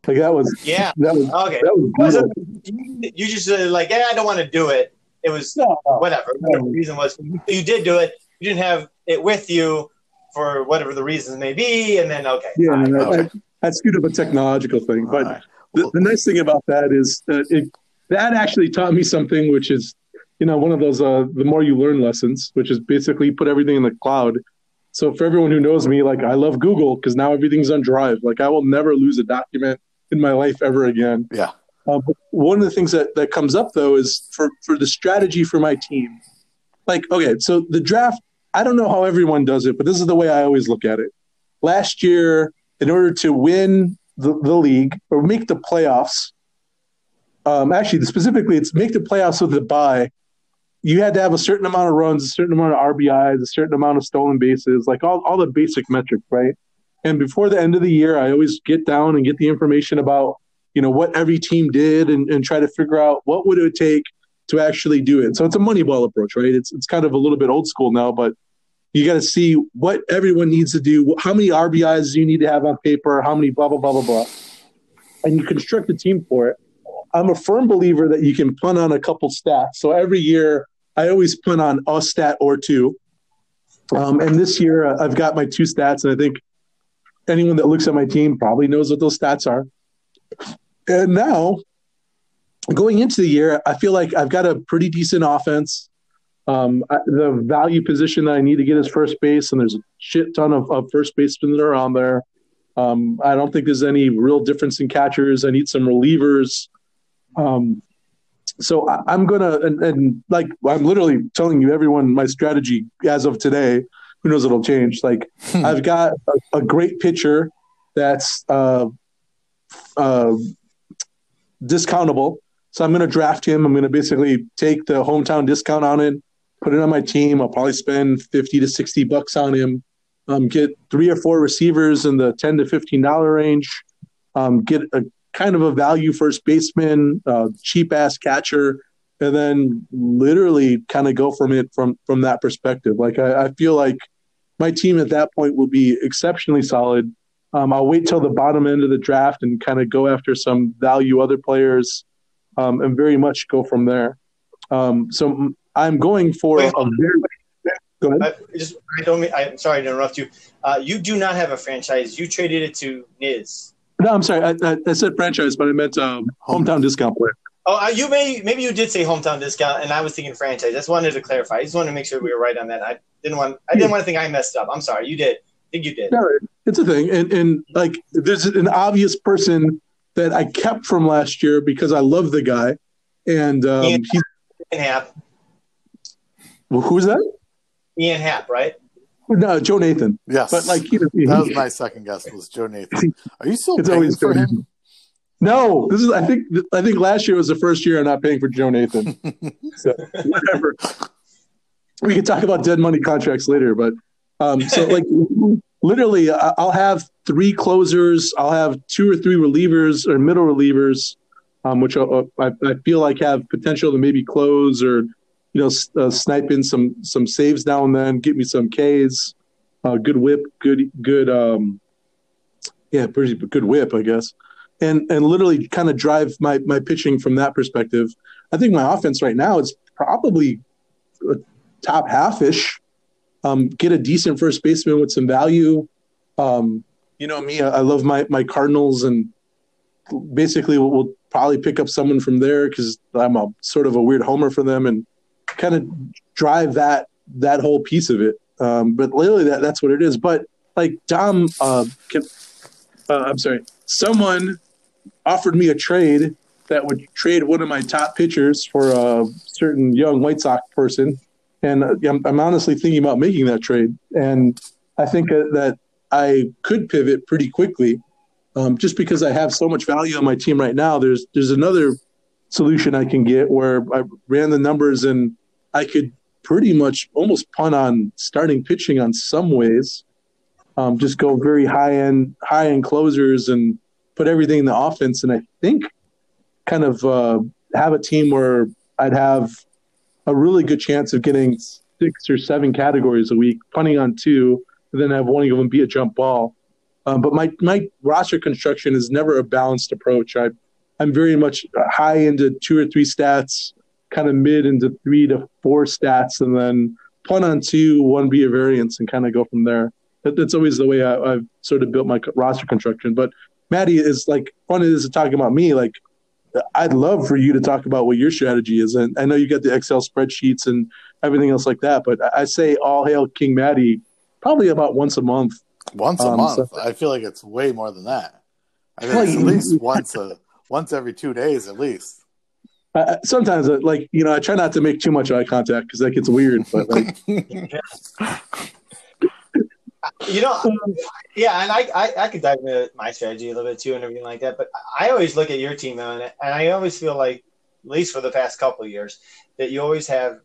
[SPEAKER 3] Like that was
[SPEAKER 2] Yeah.
[SPEAKER 3] that was
[SPEAKER 2] Okay.
[SPEAKER 3] that was
[SPEAKER 2] It wasn't-
[SPEAKER 3] brutal.
[SPEAKER 2] You you just uh, like, yeah, I don't want to do it. It was
[SPEAKER 3] No, no.
[SPEAKER 2] whatever. Whatever the reason was, you did do it. You didn't have it with you for whatever the reasons may be, and then okay.
[SPEAKER 3] Yeah, and I,
[SPEAKER 1] Okay.
[SPEAKER 3] I, I screwed up a technological thing, but
[SPEAKER 1] right.
[SPEAKER 3] the, the nice thing about that is that it that actually taught me something, which is you know one of those uh, the more you learn lessons, which is basically put everything in the cloud. So for everyone who knows me, like I love Google because now everything's on Drive. Like I will never lose a document in my life ever again.
[SPEAKER 1] Yeah.
[SPEAKER 3] Uh, but one of the things that, that comes up though is for, for the strategy for my team. Like, okay, so the draft, I don't know how everyone does it, but this is the way I always look at it. Last year, in order to win the, the league or make the playoffs, um, actually, specifically, it's make the playoffs with the bye. You had to have a certain amount of runs, a certain amount of RBIs, a certain amount of stolen bases, like all, all the basic metrics, right? And before the end of the year, I always get down and get the information about you know what every team did and, and try to figure out what would it take to actually do it. So it's a money ball approach, right? It's it's kind of a little bit old school now, but you got to see what everyone needs to do, how many RBIs you need to have on paper, how many blah blah blah blah blah, and you construct a team for it. I'm a firm believer that you can punt on a couple stats. So every year, I always punt on a stat or two. Um, and this year, uh, I've got my two stats, and I think anyone that looks at my team probably knows what those stats are. And now, going into the year, I feel like I've got a pretty decent offense. Um, I, the value position that I need to get is first base, and there's a shit ton of, of first basemen that are on there. Um, I don't think there's any real difference in catchers. I need some relievers. Um, so I, I'm gonna and, and like I'm literally telling you everyone my strategy as of today. Who knows it'll change? Like I've got a, a great pitcher that's uh, uh, discountable. So I'm going to draft him. I'm going to basically take the hometown discount on it, put it on my team. I'll probably spend 50 to 60 bucks on him. Um, get three or four receivers in the 10 to 15 dollar range. Um, get a kind of a value first baseman, uh, cheap ass catcher, and then literally kind of go from it from from that perspective. Like I, I feel like my team at that point will be exceptionally solid. Um, I'll wait till the bottom end of the draft and kind of go after some value other players, um, and very much go from there. Um, so I'm going for
[SPEAKER 2] Wait.
[SPEAKER 3] a very. Go ahead.
[SPEAKER 2] I just I don't mean I'm sorry to interrupt you. Uh, you do not have a franchise. You traded it to Niz.
[SPEAKER 3] No, I'm sorry. I, I, I said franchise, but I meant um, hometown discount player.
[SPEAKER 2] Oh, uh, you may maybe you did say hometown discount, and I was thinking franchise. I just wanted to clarify. I just wanted to make sure we were right on that. I didn't want I didn't want to think I messed up. I'm sorry. You did. I think you did.
[SPEAKER 3] No, it's a thing, and and like there's an obvious person that I kept from last year because I love the guy, and um,
[SPEAKER 2] Ian-
[SPEAKER 3] he's
[SPEAKER 2] Ian Happ.
[SPEAKER 3] well, who's that?
[SPEAKER 2] Ian Happ, right?
[SPEAKER 3] No, Joe Nathan.
[SPEAKER 1] Yes.
[SPEAKER 3] But like you know,
[SPEAKER 1] that was my second guess was Joe Nathan. <laughs> Are you still
[SPEAKER 3] it's
[SPEAKER 1] paying
[SPEAKER 3] always
[SPEAKER 1] for
[SPEAKER 3] Joe
[SPEAKER 1] him?
[SPEAKER 3] Nathan. No, this is. I think. I think last year was the first year I'm not paying for Joe Nathan. <laughs> so whatever. We can talk about dead money contracts later, but um, so like literally, I'll have three closers. I'll have two or three relievers or middle relievers, um, which I'll, I, I feel like have potential to maybe close or you know uh, snipe in some some saves now and then, get me some Ks. Uh, good whip, good good. Um, yeah, pretty good whip, I guess and and literally kind of drive my my pitching from that perspective. I think my offense right now is probably top half ish. Um, get a decent first baseman with some value. Um, you know me, I, love my my Cardinals, and basically we'll, we'll probably pick up someone from there because I'm a sort of a weird homer for them and kind of drive that that whole piece of it. Um, but literally, that that's what it is. But like Dom, uh, can, uh, I'm sorry, someone offered me a trade that would trade one of my top pitchers for a certain young White Sox person, and uh, I'm, I'm honestly thinking about making that trade. And I think that I could pivot pretty quickly, um, just because I have so much value on my team right now. There's there's another solution I can get where I ran the numbers and I could pretty much almost punt on starting pitching on some ways. Um, just go very high end high end closers and put everything in the offense. And I think kind of uh, have a team where I'd have a really good chance of getting six or seven categories a week, punting on two, and then have one of them be a jump ball. Um, but my my roster construction is never a balanced approach. I I'm very much high into two or three stats, kind of mid into three to four stats, and then punt on two, one be a variance, and kind of go from there. That, that's always the way I, have sort of built my roster construction. But Maddie is like fun it is talking about me. Like I'd love for you to talk about what your strategy is. And I know you got the Excel spreadsheets and everything else like that, but I say all hail King Maddie probably about once a month.
[SPEAKER 1] Once a um, month. So, I feel like it's way more than that. I think well, at least once a once every two days at least.
[SPEAKER 3] Uh, sometimes, like you know, I try not to make too much eye contact because that gets weird. But like, <laughs>
[SPEAKER 2] you know, yeah, and I, I, I could dive into my strategy a little bit too and everything like that. But I always look at your team and, and I always feel like, at least for the past couple of years, that you always have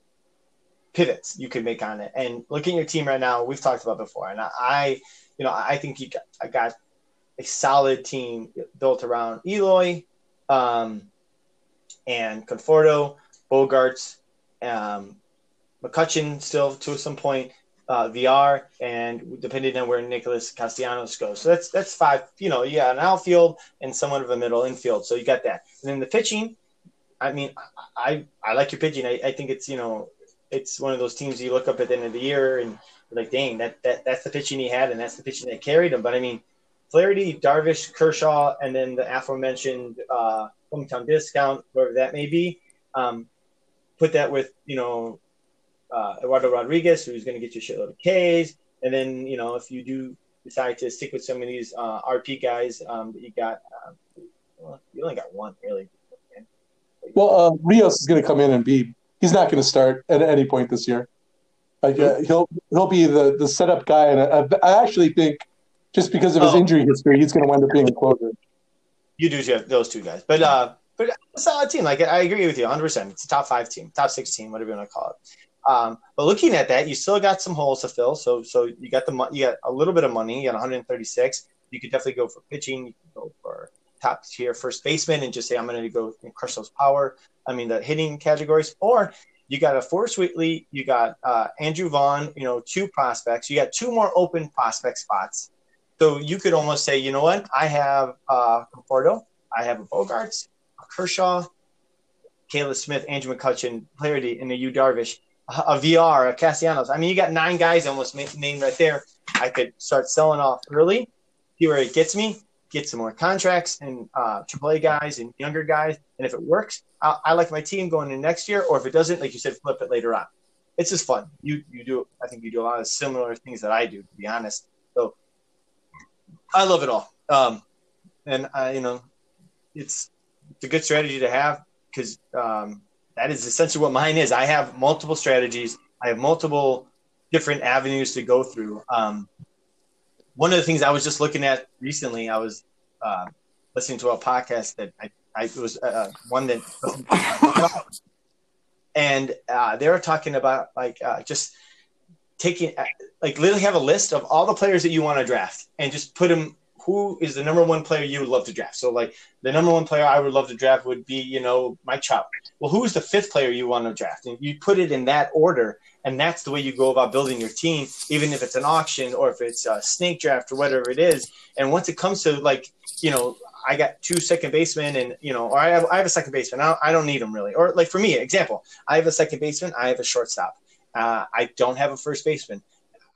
[SPEAKER 2] pivots you could make on it. And looking at your team right now, we've talked about before, and I, you know, I think you got, I got a solid team built around Eloy, um, and Conforto, Bogaerts, um, McCutchen still to some point, uh, VR, and depending on where Nicholas Castellanos goes. So that's that's five. You know, you got an outfield and somewhat of a middle infield. So you got that. And then the pitching, I mean, I I like your pitching. I, I think it's you know it's one of those teams you look up at the end of the year and like, dang, that, that that's the pitching he had and that's the pitching that carried him. But I mean, Flaherty, Darvish, Kershaw, and then the aforementioned uh, hometown discount, whatever that may be. Um, put that with you know uh, Eduardo Rodriguez, who's going to get you a shitload of Ks. And then, you know, if you do decide to stick with some of these uh, RP guys um, that you got, uh, well, you only got one really.
[SPEAKER 3] Well, uh, Rios is going to come in and be. He's not going to start at any point this year. Like uh, he'll he'll be the the setup guy, and I, I actually think just because of his oh. injury history, he's going to wind up being a closer.
[SPEAKER 2] You do have those two guys, but uh, but it's a solid team. Like I agree with you, 100. percent It's a top five team, top six team, whatever you want to call it. Um, but looking at that, you still got some holes to fill. So so you got the you got a little bit of money. You got 136. You could definitely go for pitching. You can go for top tier first baseman and just say I'm going to go crush those power. I mean the hitting categories. Or you got a Forrest Whitley. You got uh, Andrew Vaughn. You know two prospects. You got two more open prospect spots. So you could almost say, you know what? I have uh, Conforto. I have a Bogaerts, a Kershaw, Caleb Smith, Andrew McCutchen, Flaherty, and a Yu Darvish a VR, a Castellanos. I mean, you got nine guys almost named right there. I could start selling off early, see where it gets me, get some more contracts and uh, AAA guys and younger guys. And if it works, I, I like my team going in next year. Or if it doesn't, like you said, flip it later on. It's just fun. You you do. I think you do a lot of similar things that I do, to be honest. So I love it all. Um, and I, you know, it's it's a good strategy to have because um, that is essentially what mine is. I have multiple strategies. I have multiple different avenues to go through. Um, one of the things I was just looking at recently, I was uh, listening to a podcast that I, I was uh, one that, and uh, they were talking about like uh, just taking, uh, like literally have a list of all the players that you want to draft and just put them who is the number one player you would love to draft? So like the number one player I would love to draft would be, you know, Mike Trout. Well, who is the fifth player you want to draft? And you put it in that order, and that's the way you go about building your team, even if it's an auction or if it's a snake draft or whatever it is. And once it comes to like, you know, I got two second basemen and, you know, or I have, I have a second baseman. I don't, I don't need them really. Or like for me, example, I have a second baseman. I have a shortstop. Uh, I don't have a first baseman.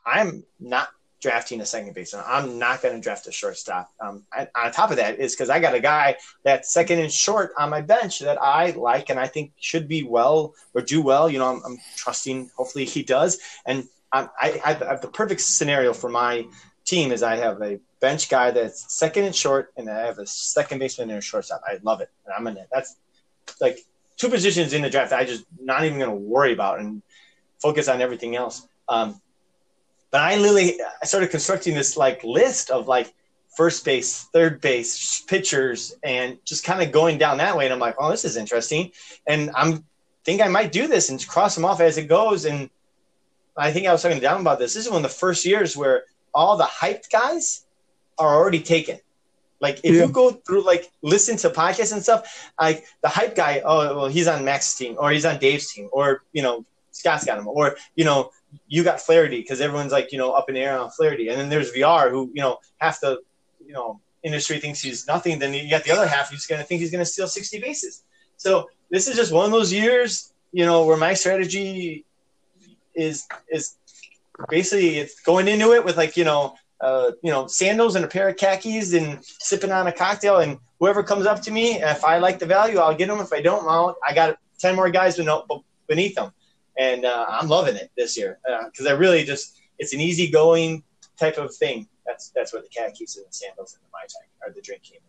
[SPEAKER 2] I'm not drafting a second baseman. I'm not going to draft a shortstop. Um, on top of that is because I got a guy that's second and short on my bench that I like and I think should be well or do well. You know, I'm, I'm trusting. Hopefully, he does. And I, I, I have the perfect scenario for my team is I have a bench guy that's second and short, and I have a second baseman and a shortstop. I love it, and I'm gonna. That's like two positions in the draft. I just not even gonna worry about and focus on everything else. Um, but I literally I started constructing this like list of like first base, third base, pitchers, and just kind of going down that way. And I'm like, oh, this is interesting. And I'm think I might do this and cross them off as it goes. And I think I was talking to Down about this. This is one of the first years where all the hyped guys are already taken. Like if yeah. you go through like listen to podcasts and stuff, like the hype guy, oh well, he's on Max's team or he's on Dave's team or you know Scott's got him or you know you got Flaherty because everyone's like you know up in the air on Flaherty, and then there's VR who you know half the you know industry thinks he's nothing. Then you got the other half who's going to think he's going to steal 60 bases. So this is just one of those years, you know, where my strategy is is basically it's going into it with like you know uh, you know sandals and a pair of khakis and sipping on a cocktail and whoever comes up to me if i like the value i'll get them if i don't well i got 10 more guys beneath them and uh, i'm loving it this year because uh, i really just it's an easygoing type of thing that's that's what the khakis and the sandals and the mai tai or the drink came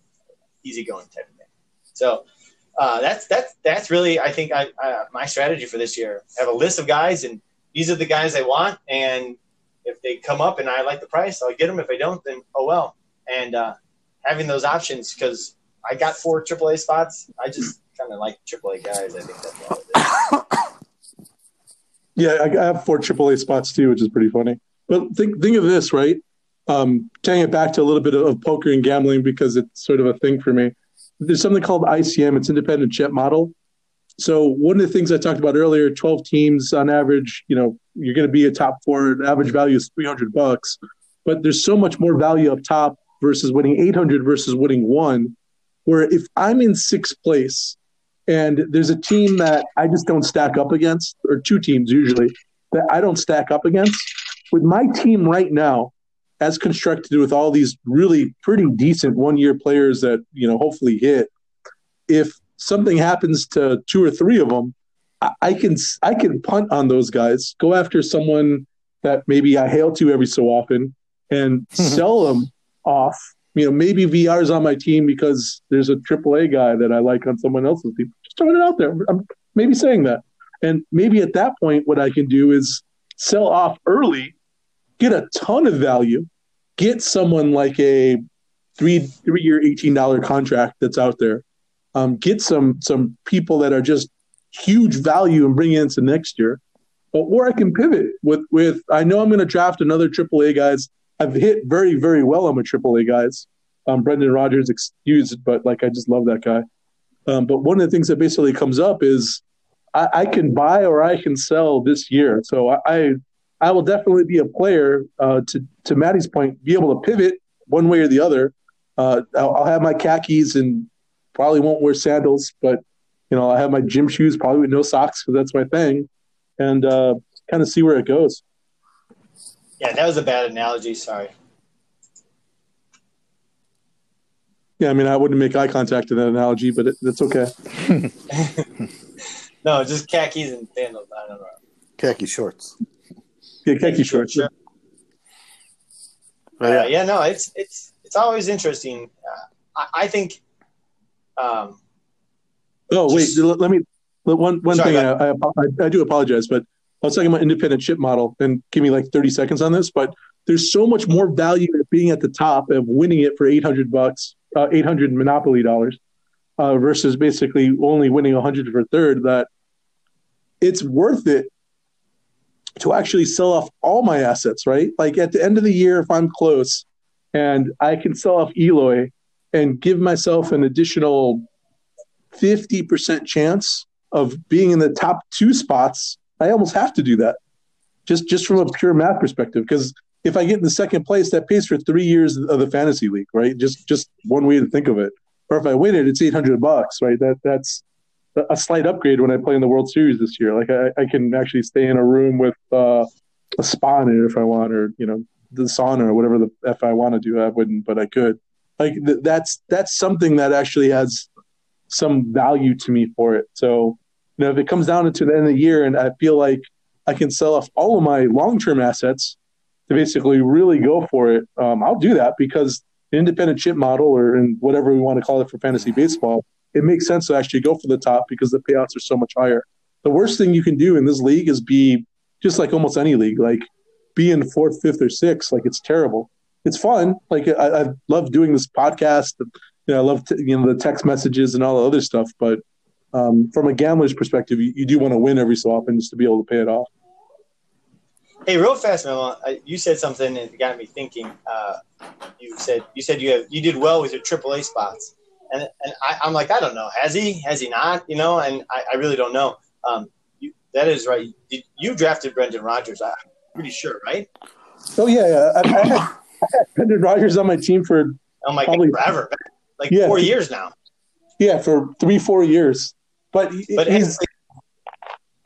[SPEAKER 2] easygoing type of thing so uh, that's that's that's really I think I, my strategy for this year. I have a list of guys and these are the guys I want, and if they come up and I like the price, I'll get them. If I don't, then oh well. And uh, having those options because I got four AAA spots. I just kind of like AAA guys. I think that's all it is. <coughs>
[SPEAKER 3] Yeah, I have four AAA spots too, which is pretty funny. But think think of this, right? Um, taking it back to a little bit of poker and gambling because it's sort of a thing for me. There's something called ICM. It's independent chip model, so one of the things I talked about earlier, 12 teams on average, you know, you're going to be a top four. Average value is 300 bucks, but there's so much more value up top versus winning 800 versus winning one. Where if I'm in sixth place and there's a team that I just don't stack up against, or two teams usually that I don't stack up against, with my team right now, as constructed with all these really pretty decent one year players that, you know, hopefully hit, if something happens to two or three of them, I, can I can punt on those guys, go after someone that maybe I hail to every so often, and <laughs> sell them off. You know, maybe VR is on my team because there's a AAA guy that I like on someone else's team. Just throwing it out there. I'm maybe saying that, and maybe at that point, what I can do is sell off early, get a ton of value, get someone like a three three year eighteen dollar contract that's out there, um, get some some people that are just huge value and bring into next year. but Or I can pivot with with I know I'm going to draft another AAA guys. I've hit very very well on my AAA guys. Um, Brendan Rodgers excused, but like I just love that guy. Um, but one of the things that basically comes up is I, I, can buy or I can sell this year. So I I, I will definitely be a player uh, to to Maddie's point, be able to pivot one way or the other. Uh, I'll, I'll, have my khakis and Probably won't wear sandals, but you know, I have my gym shoes, probably with no socks because that's my thing, and uh, kind of see where it goes.
[SPEAKER 2] Yeah, that was a bad analogy. Sorry.
[SPEAKER 3] Yeah, I mean, I wouldn't make eye contact in that analogy, but it, that's okay. <laughs>
[SPEAKER 2] no, just khakis and sandals. I don't know.
[SPEAKER 1] Khaki shorts.
[SPEAKER 3] Yeah, khaki, shorts. Sure.
[SPEAKER 2] Yeah. Uh, yeah, no, it's it's it's always interesting. Uh, I, I think um,
[SPEAKER 3] oh wait, let me one one Sorry, thing. I, I, I do apologize, but I was talking about independent chip model, and give me like thirty seconds on this. But there's so much more value at being at the top of winning it for eight hundred bucks, uh, eight hundred monopoly dollars, uh, versus basically only winning a hundred for third. That it's worth it to actually sell off all my assets, right? Like at the end of the year, if I'm close and I can sell off Eloy and give myself an additional 50% chance of being in the top two spots, I almost have to do that just, just from a pure math perspective. Because if I get in the second place, that pays for three years of the fantasy league, right? Just, just one way to think of it. Or if I win it, it's 800 bucks, right? That, that's a slight upgrade when I play in the World Series this year. Like I, I can actually stay in a room with uh, a spa in it if I want, or, you know, the sauna or whatever the f I want to do. I wouldn't, but I could. Like th- that's that's something that actually has some value to me for it. So you know, if it comes down to the end of the year and I feel like I can sell off all of my long term assets to basically really go for it, um, I'll do that because the independent chip model or in whatever we want to call it for fantasy baseball, it makes sense to actually go for the top because the payouts are so much higher. The worst thing you can do in this league is be just like almost any league, like be in fourth, fifth, or sixth. Like it's terrible. It's fun. Like I, I love doing this podcast. You know, I love t- you know the text messages and all the other stuff. But um, from a gambler's perspective, you, you do want to win every so often just to be able to pay it off.
[SPEAKER 2] Hey, real fast, uh, You said something that got me thinking. Uh, you said you said you have you did well with your AAA spots, and and I, I'm like I don't know. Has he? Has he not? You know, and I, I really don't know. Um, you, that is right. You, you drafted Brendan Rodgers. I'm pretty sure, right?
[SPEAKER 3] Oh yeah, yeah. I, I, had, I had Brendan Rodgers on my team for
[SPEAKER 2] Oh my
[SPEAKER 3] Probably-
[SPEAKER 2] god, forever, like
[SPEAKER 3] Yeah.
[SPEAKER 2] four years now.
[SPEAKER 3] yeah for three, four years. But, he-
[SPEAKER 2] But
[SPEAKER 3] he's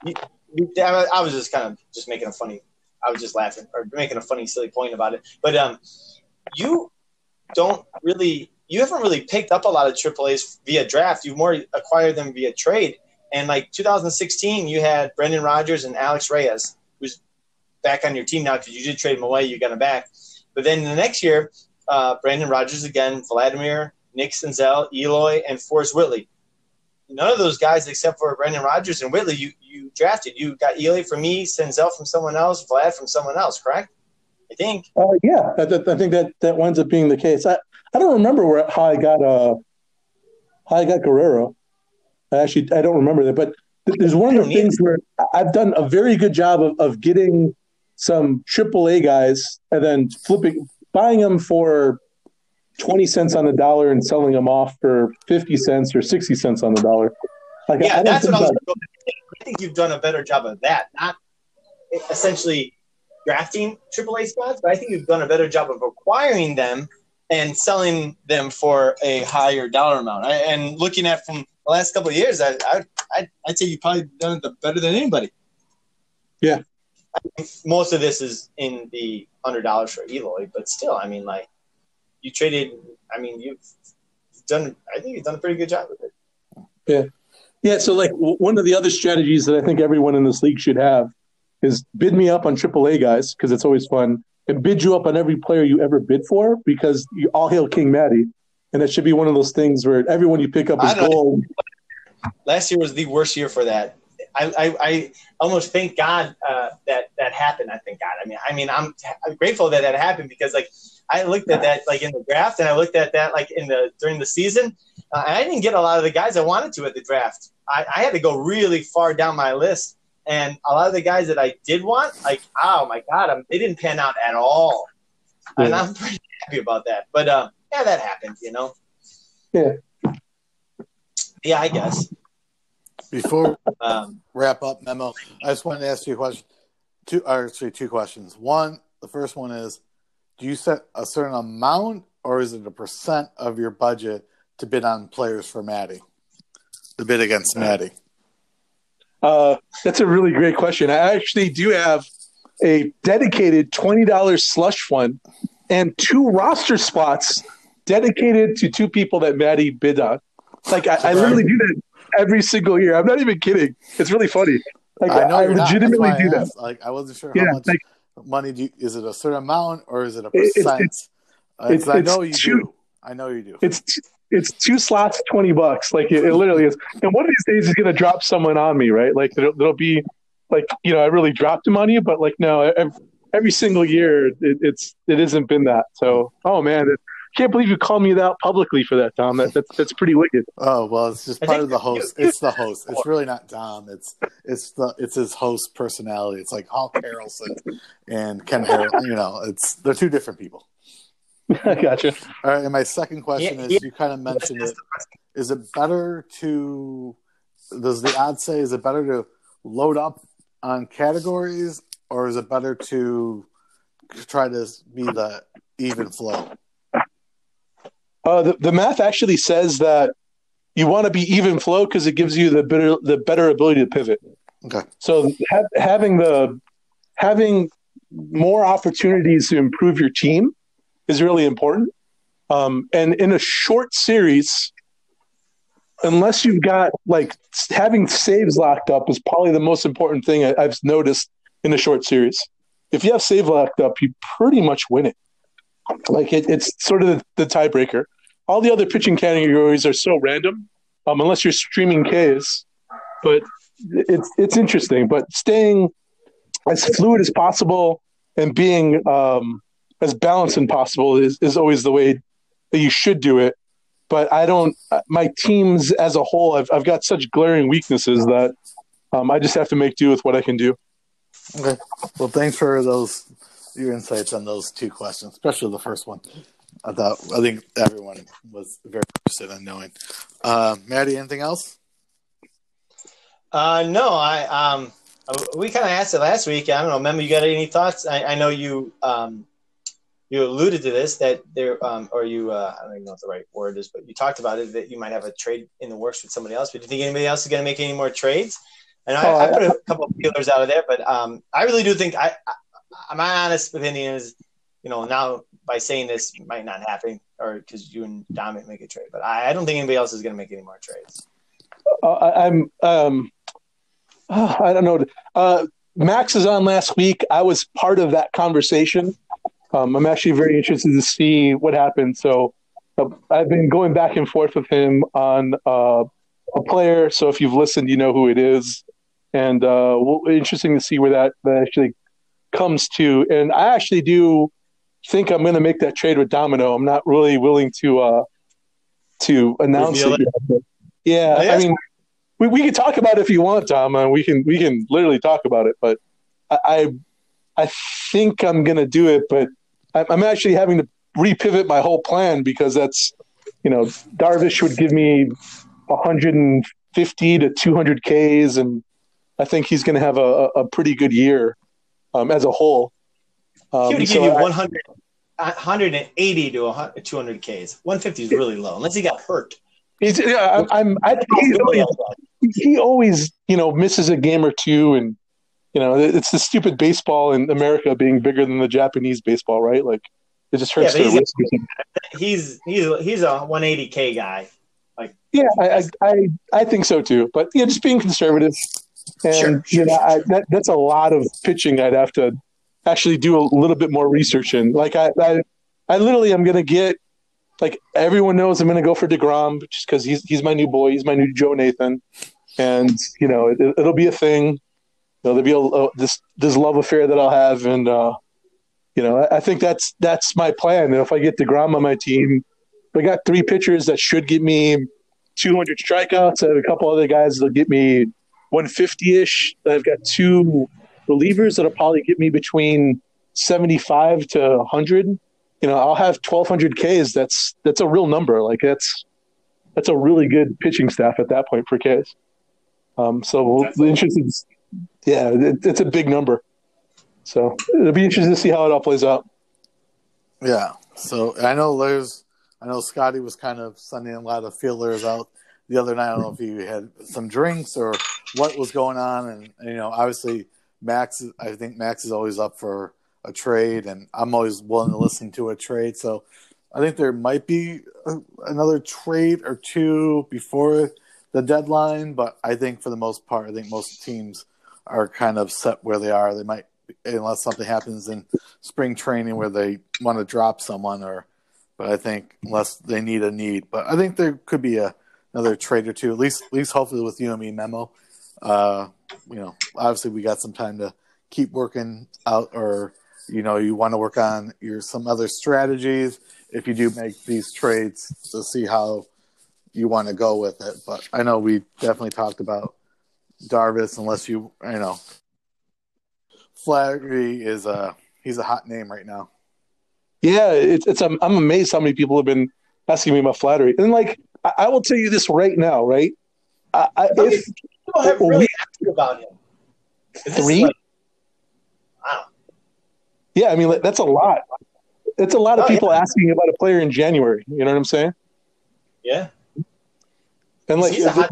[SPEAKER 2] you, you, I I was just kind of just making a funny. I was just laughing or making a funny, silly point about it. But um, you don't really, you haven't really picked up a lot of AAA's via draft. You've more acquired them via trade. And like 2016, you had Brendan Rodgers and Alex Reyes, who's back on your team now because you did trade him away. You got him back. But then the next year, uh, Brendan Rodgers again, Vladimir, Nick Senzel, Eloy, and Forrest Whitley none of those guys except for Brendan Rodgers and Whitley you, you drafted. You got Eloy from me, Senzel from someone else, Vlad from someone else, correct? I think.
[SPEAKER 3] Uh, yeah, I, I think that that winds up being the case. I, I don't remember where how I got uh how I got Guerrero. I actually I don't remember that, but th- there's one of the things where I've done a very good job of, of getting some AAA guys and then flipping buying them for twenty cents on the dollar and selling them off for fifty cents or sixty cents on the dollar. Like, I
[SPEAKER 2] Yeah, that's
[SPEAKER 3] think
[SPEAKER 2] what I was.
[SPEAKER 3] that-
[SPEAKER 2] going to say. I think you've done a better job of that, not essentially drafting AAA spots, but I think you've done a better job of acquiring them and selling them for a higher dollar amount. I, and looking at from the last couple of years, I, I, I I'd say you've probably done it better than anybody.
[SPEAKER 3] Yeah.
[SPEAKER 2] I think most of this is in the hundred dollars for Eloy, but still, I mean, like you traded. I mean, you've done. I think you've done a pretty good job with it.
[SPEAKER 3] Yeah, yeah. so like one of the other strategies that I think everyone in this league should have is bid me up on AAA guys because it's always fun, and bid you up on every player you ever bid for because you all hail King Maddie, and that should be one of those things where everyone you pick up is gold.
[SPEAKER 2] last year was the worst year for that. I, I, I almost thank God uh, that that happened. I thank God. I mean, I mean, I'm, I'm grateful that that happened because like I looked at that like in the draft and I looked at that like in the during the season. Uh, and I didn't get a lot of the guys I wanted to at the draft. I, I had to go really far down my list, and a lot of the guys that I did want, like oh my God, i they didn't pan out at all, and I'm pretty happy about that. But uh, yeah, that happened, you know.
[SPEAKER 3] Yeah.
[SPEAKER 2] Yeah, I guess.
[SPEAKER 1] Before
[SPEAKER 2] Um,
[SPEAKER 1] wrap up memo, I just wanted to ask you a question. Two, or actually, two questions. One, the first one is: Do you set a certain amount, or is it a percent of your budget to bid on players for Maddie? The bid against Maddie.
[SPEAKER 3] Uh, that's a really great question. I actually do have a dedicated twenty dollars slush fund and two roster spots dedicated to two people that Maddie bid on. Like I, I literally do that every single year. I'm not even kidding. It's really funny. Like
[SPEAKER 1] I know
[SPEAKER 3] I
[SPEAKER 1] you're not. That's
[SPEAKER 3] legitimately
[SPEAKER 1] I
[SPEAKER 3] do that.
[SPEAKER 1] Like I wasn't sure
[SPEAKER 3] Yeah,
[SPEAKER 1] how much
[SPEAKER 3] like-
[SPEAKER 1] money do you, is it a certain amount or is it a
[SPEAKER 3] it's-
[SPEAKER 1] percent?
[SPEAKER 3] it's-
[SPEAKER 1] Uh,
[SPEAKER 3] it's-
[SPEAKER 1] I
[SPEAKER 3] it's
[SPEAKER 1] know you
[SPEAKER 3] two-
[SPEAKER 1] do. I know you do.
[SPEAKER 3] It's it's two slots, twenty bucks. Like it, it literally is. And one of these days, is going to drop someone on me, right? Like there'll, there'll be like you know, I really dropped him on you, but like no, every, every single year, it, it's it hasn't been that. So, oh man, it, can't believe you called me out publicly for that, Tom. That, that's that's pretty wicked.
[SPEAKER 1] Oh well, it's just part of the host. It's the host. It's really not Dom. It's it's the it's his host personality. It's like Hawk Harrelson and Ken Harrell. You know, it's they're two different people.
[SPEAKER 3] I <laughs> gotcha.
[SPEAKER 1] All right, and my second question
[SPEAKER 2] Yeah,
[SPEAKER 1] is:
[SPEAKER 2] yeah.
[SPEAKER 1] you kind of mentioned it. Is it better to? Does the odds say is it better to load up on categories, or is it better to try to be the even flow?
[SPEAKER 3] Uh, the, the math actually says that you want to be even flow because it gives you the better the better ability to pivot.
[SPEAKER 1] Okay.
[SPEAKER 3] So ha- having the having more opportunities to improve your team is really important. Um, and in a short series, unless you've got like having saves locked up is probably the most important thing I, I've noticed in a short series. If you have save locked up, you pretty much win it. Like it, it's sort of the, the tiebreaker. All the other pitching categories are so random, um, unless you're streaming Ks. But it's it's interesting. But staying as fluid as possible and being um, as balanced as possible is, is always the way that you should do it. But I don't. My teams as a whole, I've I've got such glaring weaknesses that um, I just have to make do with what I can do.
[SPEAKER 1] Okay. Well, thanks for those your insights on those two questions, especially the first one. I thought I think everyone was very interested in knowing. Uh, Maddie, anything else?
[SPEAKER 2] Uh, no, I um, we kind of asked it last week. I don't know. Remember, you got any thoughts? I, I know you um, you alluded to this that there, um, or you uh, I don't even know what the right word is, but you talked about it that you might have a trade in the works with somebody else. But do you think anybody else is going to make any more trades? And I,
[SPEAKER 3] Oh,
[SPEAKER 2] I put a couple of feelers out of there, but um, I really do think I my honest opinion is, you know, now by saying this might not happen, or because you and Dominic make a trade, but I, I don't think anybody else is going to make any more trades.
[SPEAKER 3] Uh, I, I'm um, uh, <sighs> I don't know. Uh, Max is on last week. I was part of that conversation. Um, I'm actually very interested to see what happens. So uh, I've been going back and forth with him on uh, a player. So if you've listened, you know who it is, and uh, well, interesting to see where that, that actually comes to. And I actually do think I'm going to make that trade with Dominic. I'm not really willing to uh, to announce it. yet, Yeah,
[SPEAKER 2] yeah.
[SPEAKER 3] I mean, we, we can talk about it if you want, Tom. And we can we can literally talk about it. But I I, I think I'm going to do it. But I'm, I'm actually having to repivot my whole plan because that's you know Darvish would give me 150 to 200 Ks, and I think he's going to have a, a pretty good year um, as a whole. Um,
[SPEAKER 2] he would
[SPEAKER 3] so
[SPEAKER 2] give you
[SPEAKER 3] I-
[SPEAKER 2] 100, 180 to 100, 200 Ks. 150 is really low, unless he got hurt.
[SPEAKER 3] He's, yeah, I'm. I'm I, he's always, he always, you know, misses a game or two, and you know, it's the stupid baseball in America being bigger than the Japanese baseball, right? Like, it just hurts
[SPEAKER 2] Yeah, he's-
[SPEAKER 3] risk. or something.
[SPEAKER 2] He's he's he's a 180 K guy.
[SPEAKER 3] Like, yeah, I, I, I, I think so too. But yeah, just being conservative, and
[SPEAKER 2] Sure,
[SPEAKER 3] you know, I, that that's a lot of pitching. I'd have to actually do a little bit more research in. Like, I, I, I literally am going to get. Like everyone knows, I'm going to go for Degrom just because he's he's my new boy. He's my new Joe Nathan, and you know it, it'll be a thing. You know, there'll be a, a this this love affair that I'll have, and uh, you know I, I think that's that's my plan. And if I get Degrom on my team, I got three pitchers that should get me 200 strikeouts. I have a couple other guys that'll get me 150 ish. I've got two relievers that'll probably get me between 75 to 100. You know, I'll have 1,200 Ks. That's that's a real number. Like that's that's a really good pitching staff at that point for Ks. Um, so we'll be interested. Yeah, it, it's a big number. So it'll be interesting to see how it all plays out.
[SPEAKER 1] Yeah. So I know there's, I know Scotty was kind of sending a lot of feelers out the other night. I don't know if he had some drinks or what was going on, and, and, you know, obviously Max. I think Max is always up for a trade, and I'm always willing to listen to a trade. So I think there might be a, another trade or two before the deadline, but I think for the most part, I think most teams are kind of set where they are. They might, unless something happens in spring training where they want to drop someone, or but I think unless they need a need, but I think there could be a another trade or two. At least, at least hopefully with UME memo. Uh, you know, obviously we got some time to keep working out, or you know, you want to work on your some other strategies if you do make these trades to see how you want to go with it. But I know we definitely talked about Darvish, unless you you know, Flaherty is a he's a hot name right now.
[SPEAKER 3] Yeah, it's, it's I'm, I'm amazed how many people have been asking me about Flaherty. And like, I, I will tell you this right now, right? I, I, if
[SPEAKER 2] People have really asked about him.
[SPEAKER 3] Three?
[SPEAKER 2] like- wow.
[SPEAKER 3] yeah, I mean like, that's a lot. It's a lot of
[SPEAKER 2] Oh,
[SPEAKER 3] people asking about a player in January. You know what I'm saying?
[SPEAKER 2] Yeah.
[SPEAKER 3] And like,
[SPEAKER 2] He's a hot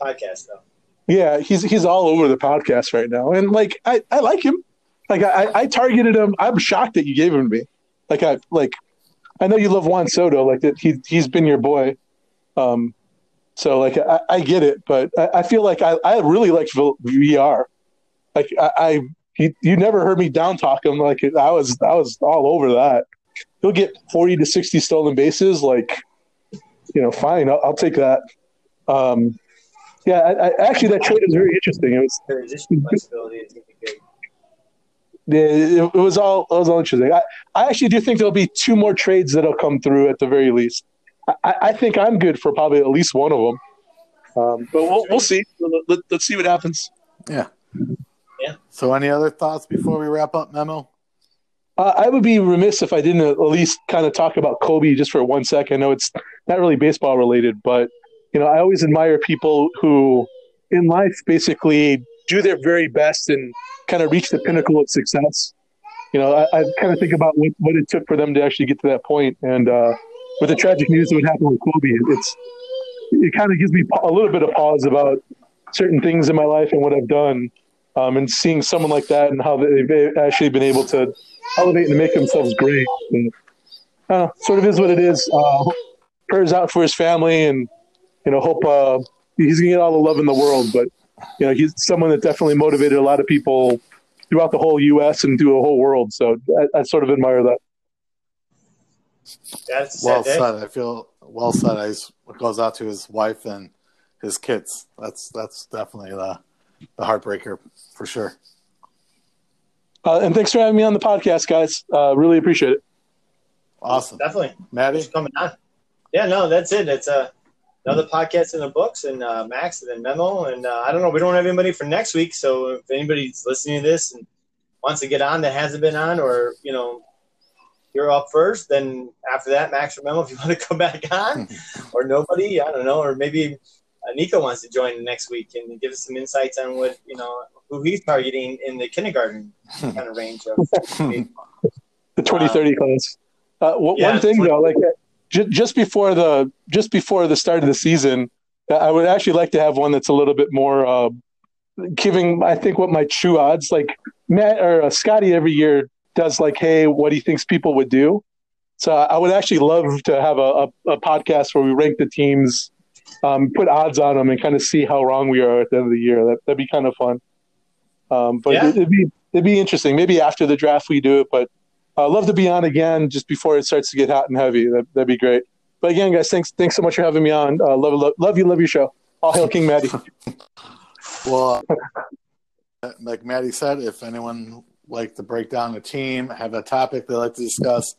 [SPEAKER 2] podcast though.
[SPEAKER 3] yeah, he's he's all over the podcast right now. And like, I I like him. like I, I targeted him. I'm shocked that you gave him to me. Like I like I know you love Juan Soto, like that he he's been your boy. Um, so like I, I get it, but I, I feel like I, I really liked VR. Like I, I he, you never heard me down talk him. Like I was I was all over that. He'll get forty to sixty stolen bases. Like you know, fine, I'll, I'll take that. Um, yeah, I, I, actually that trade was very interesting. It was
[SPEAKER 2] Transition flexibility is gonna
[SPEAKER 3] it, it was all it was all interesting. I, I actually do think there'll be two more trades that'll come through at the very least. I, I think I'm good for probably at least one of them. Um, but we'll, we'll see. Let, us see what happens.
[SPEAKER 1] Yeah.
[SPEAKER 2] Yeah.
[SPEAKER 1] So, any other thoughts before we wrap up, Memo?
[SPEAKER 3] Uh, I would be remiss if I didn't at least kind of talk about Kobe just for one second. I know it's not really baseball related, but you know, I always admire people who in life basically do their very best and kind of reach the pinnacle of success. You know, I, I kind of think about what, what it took for them to actually get to that. And uh, with the tragic news that would happen with Kobe, it's it kind of gives me a little bit of pause about certain things in my life and what I've done. Um, and seeing someone like that and how they've actually been able to elevate and make themselves great. And, uh, sort of is what it is. Uh, prayers out for his family and you know, hope uh, he's gonna get all the love in the world. But you know, he's someone that definitely motivated a lot of people throughout the whole U.S. and through the whole world. So I, I sort of admire that.
[SPEAKER 2] That's
[SPEAKER 1] Well
[SPEAKER 2] sad day.
[SPEAKER 1] said. I feel well said. I s- it goes out to his wife and his kids. That's that's definitely the the heartbreaker for sure.
[SPEAKER 3] Uh, and thanks for having me on the podcast, guys. Uh, really appreciate it.
[SPEAKER 1] Awesome,
[SPEAKER 2] Definitely.
[SPEAKER 1] Maddie.
[SPEAKER 2] For coming on. Yeah, no, that's it. It's uh, another podcast in the books, and uh, Max, and then Memo, and uh, I don't know. We don't have anybody for next week, so if anybody's listening to this and wants to get on that hasn't been on, or you know, you're up first, then after that, Max or Memo, if you <laughs> want to come back on, <laughs> or nobody, I don't know, or maybe uh, Nico wants to join next week and give us some insights on what you know who he's targeting in the kindergarten <laughs> kind of range of.
[SPEAKER 3] The 2030 class. Uh, one-
[SPEAKER 2] Yeah,
[SPEAKER 3] one thing though, like uh, just before the just before the start of the season, uh, I would actually like to have one that's a little bit more uh, giving. I think what my true odds like Matt or uh, Scotty every year does like, hey, what he thinks people would do. So I would actually love to have a, a, a podcast where we rank the teams, um, put odds on them, and kind of see how wrong we are at the end of the year. That, that'd be kind of fun. Um, but
[SPEAKER 2] Yeah.
[SPEAKER 3] it, it'd be it'd be interesting. Maybe after the draft we do it, but I'd love to be on again just before it starts to get hot and heavy. That, that'd be great. But again, guys, thanks thanks so much for having me on. Uh, love, love love you, love your show. All hail King Maddie. <laughs>
[SPEAKER 1] Well, <laughs> like Maddie said, if anyone like to break down a team, have a topic they like to discuss,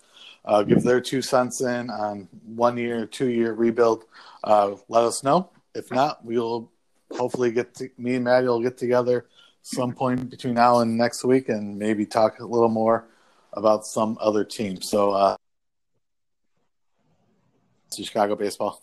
[SPEAKER 1] uh, give their two cents in on one year, two year rebuild, uh, let us know. If not, we'll hopefully get to, me and Maddie will get together some point between now and next week and maybe talk a little more about some other team. So, uh, Chicago baseball.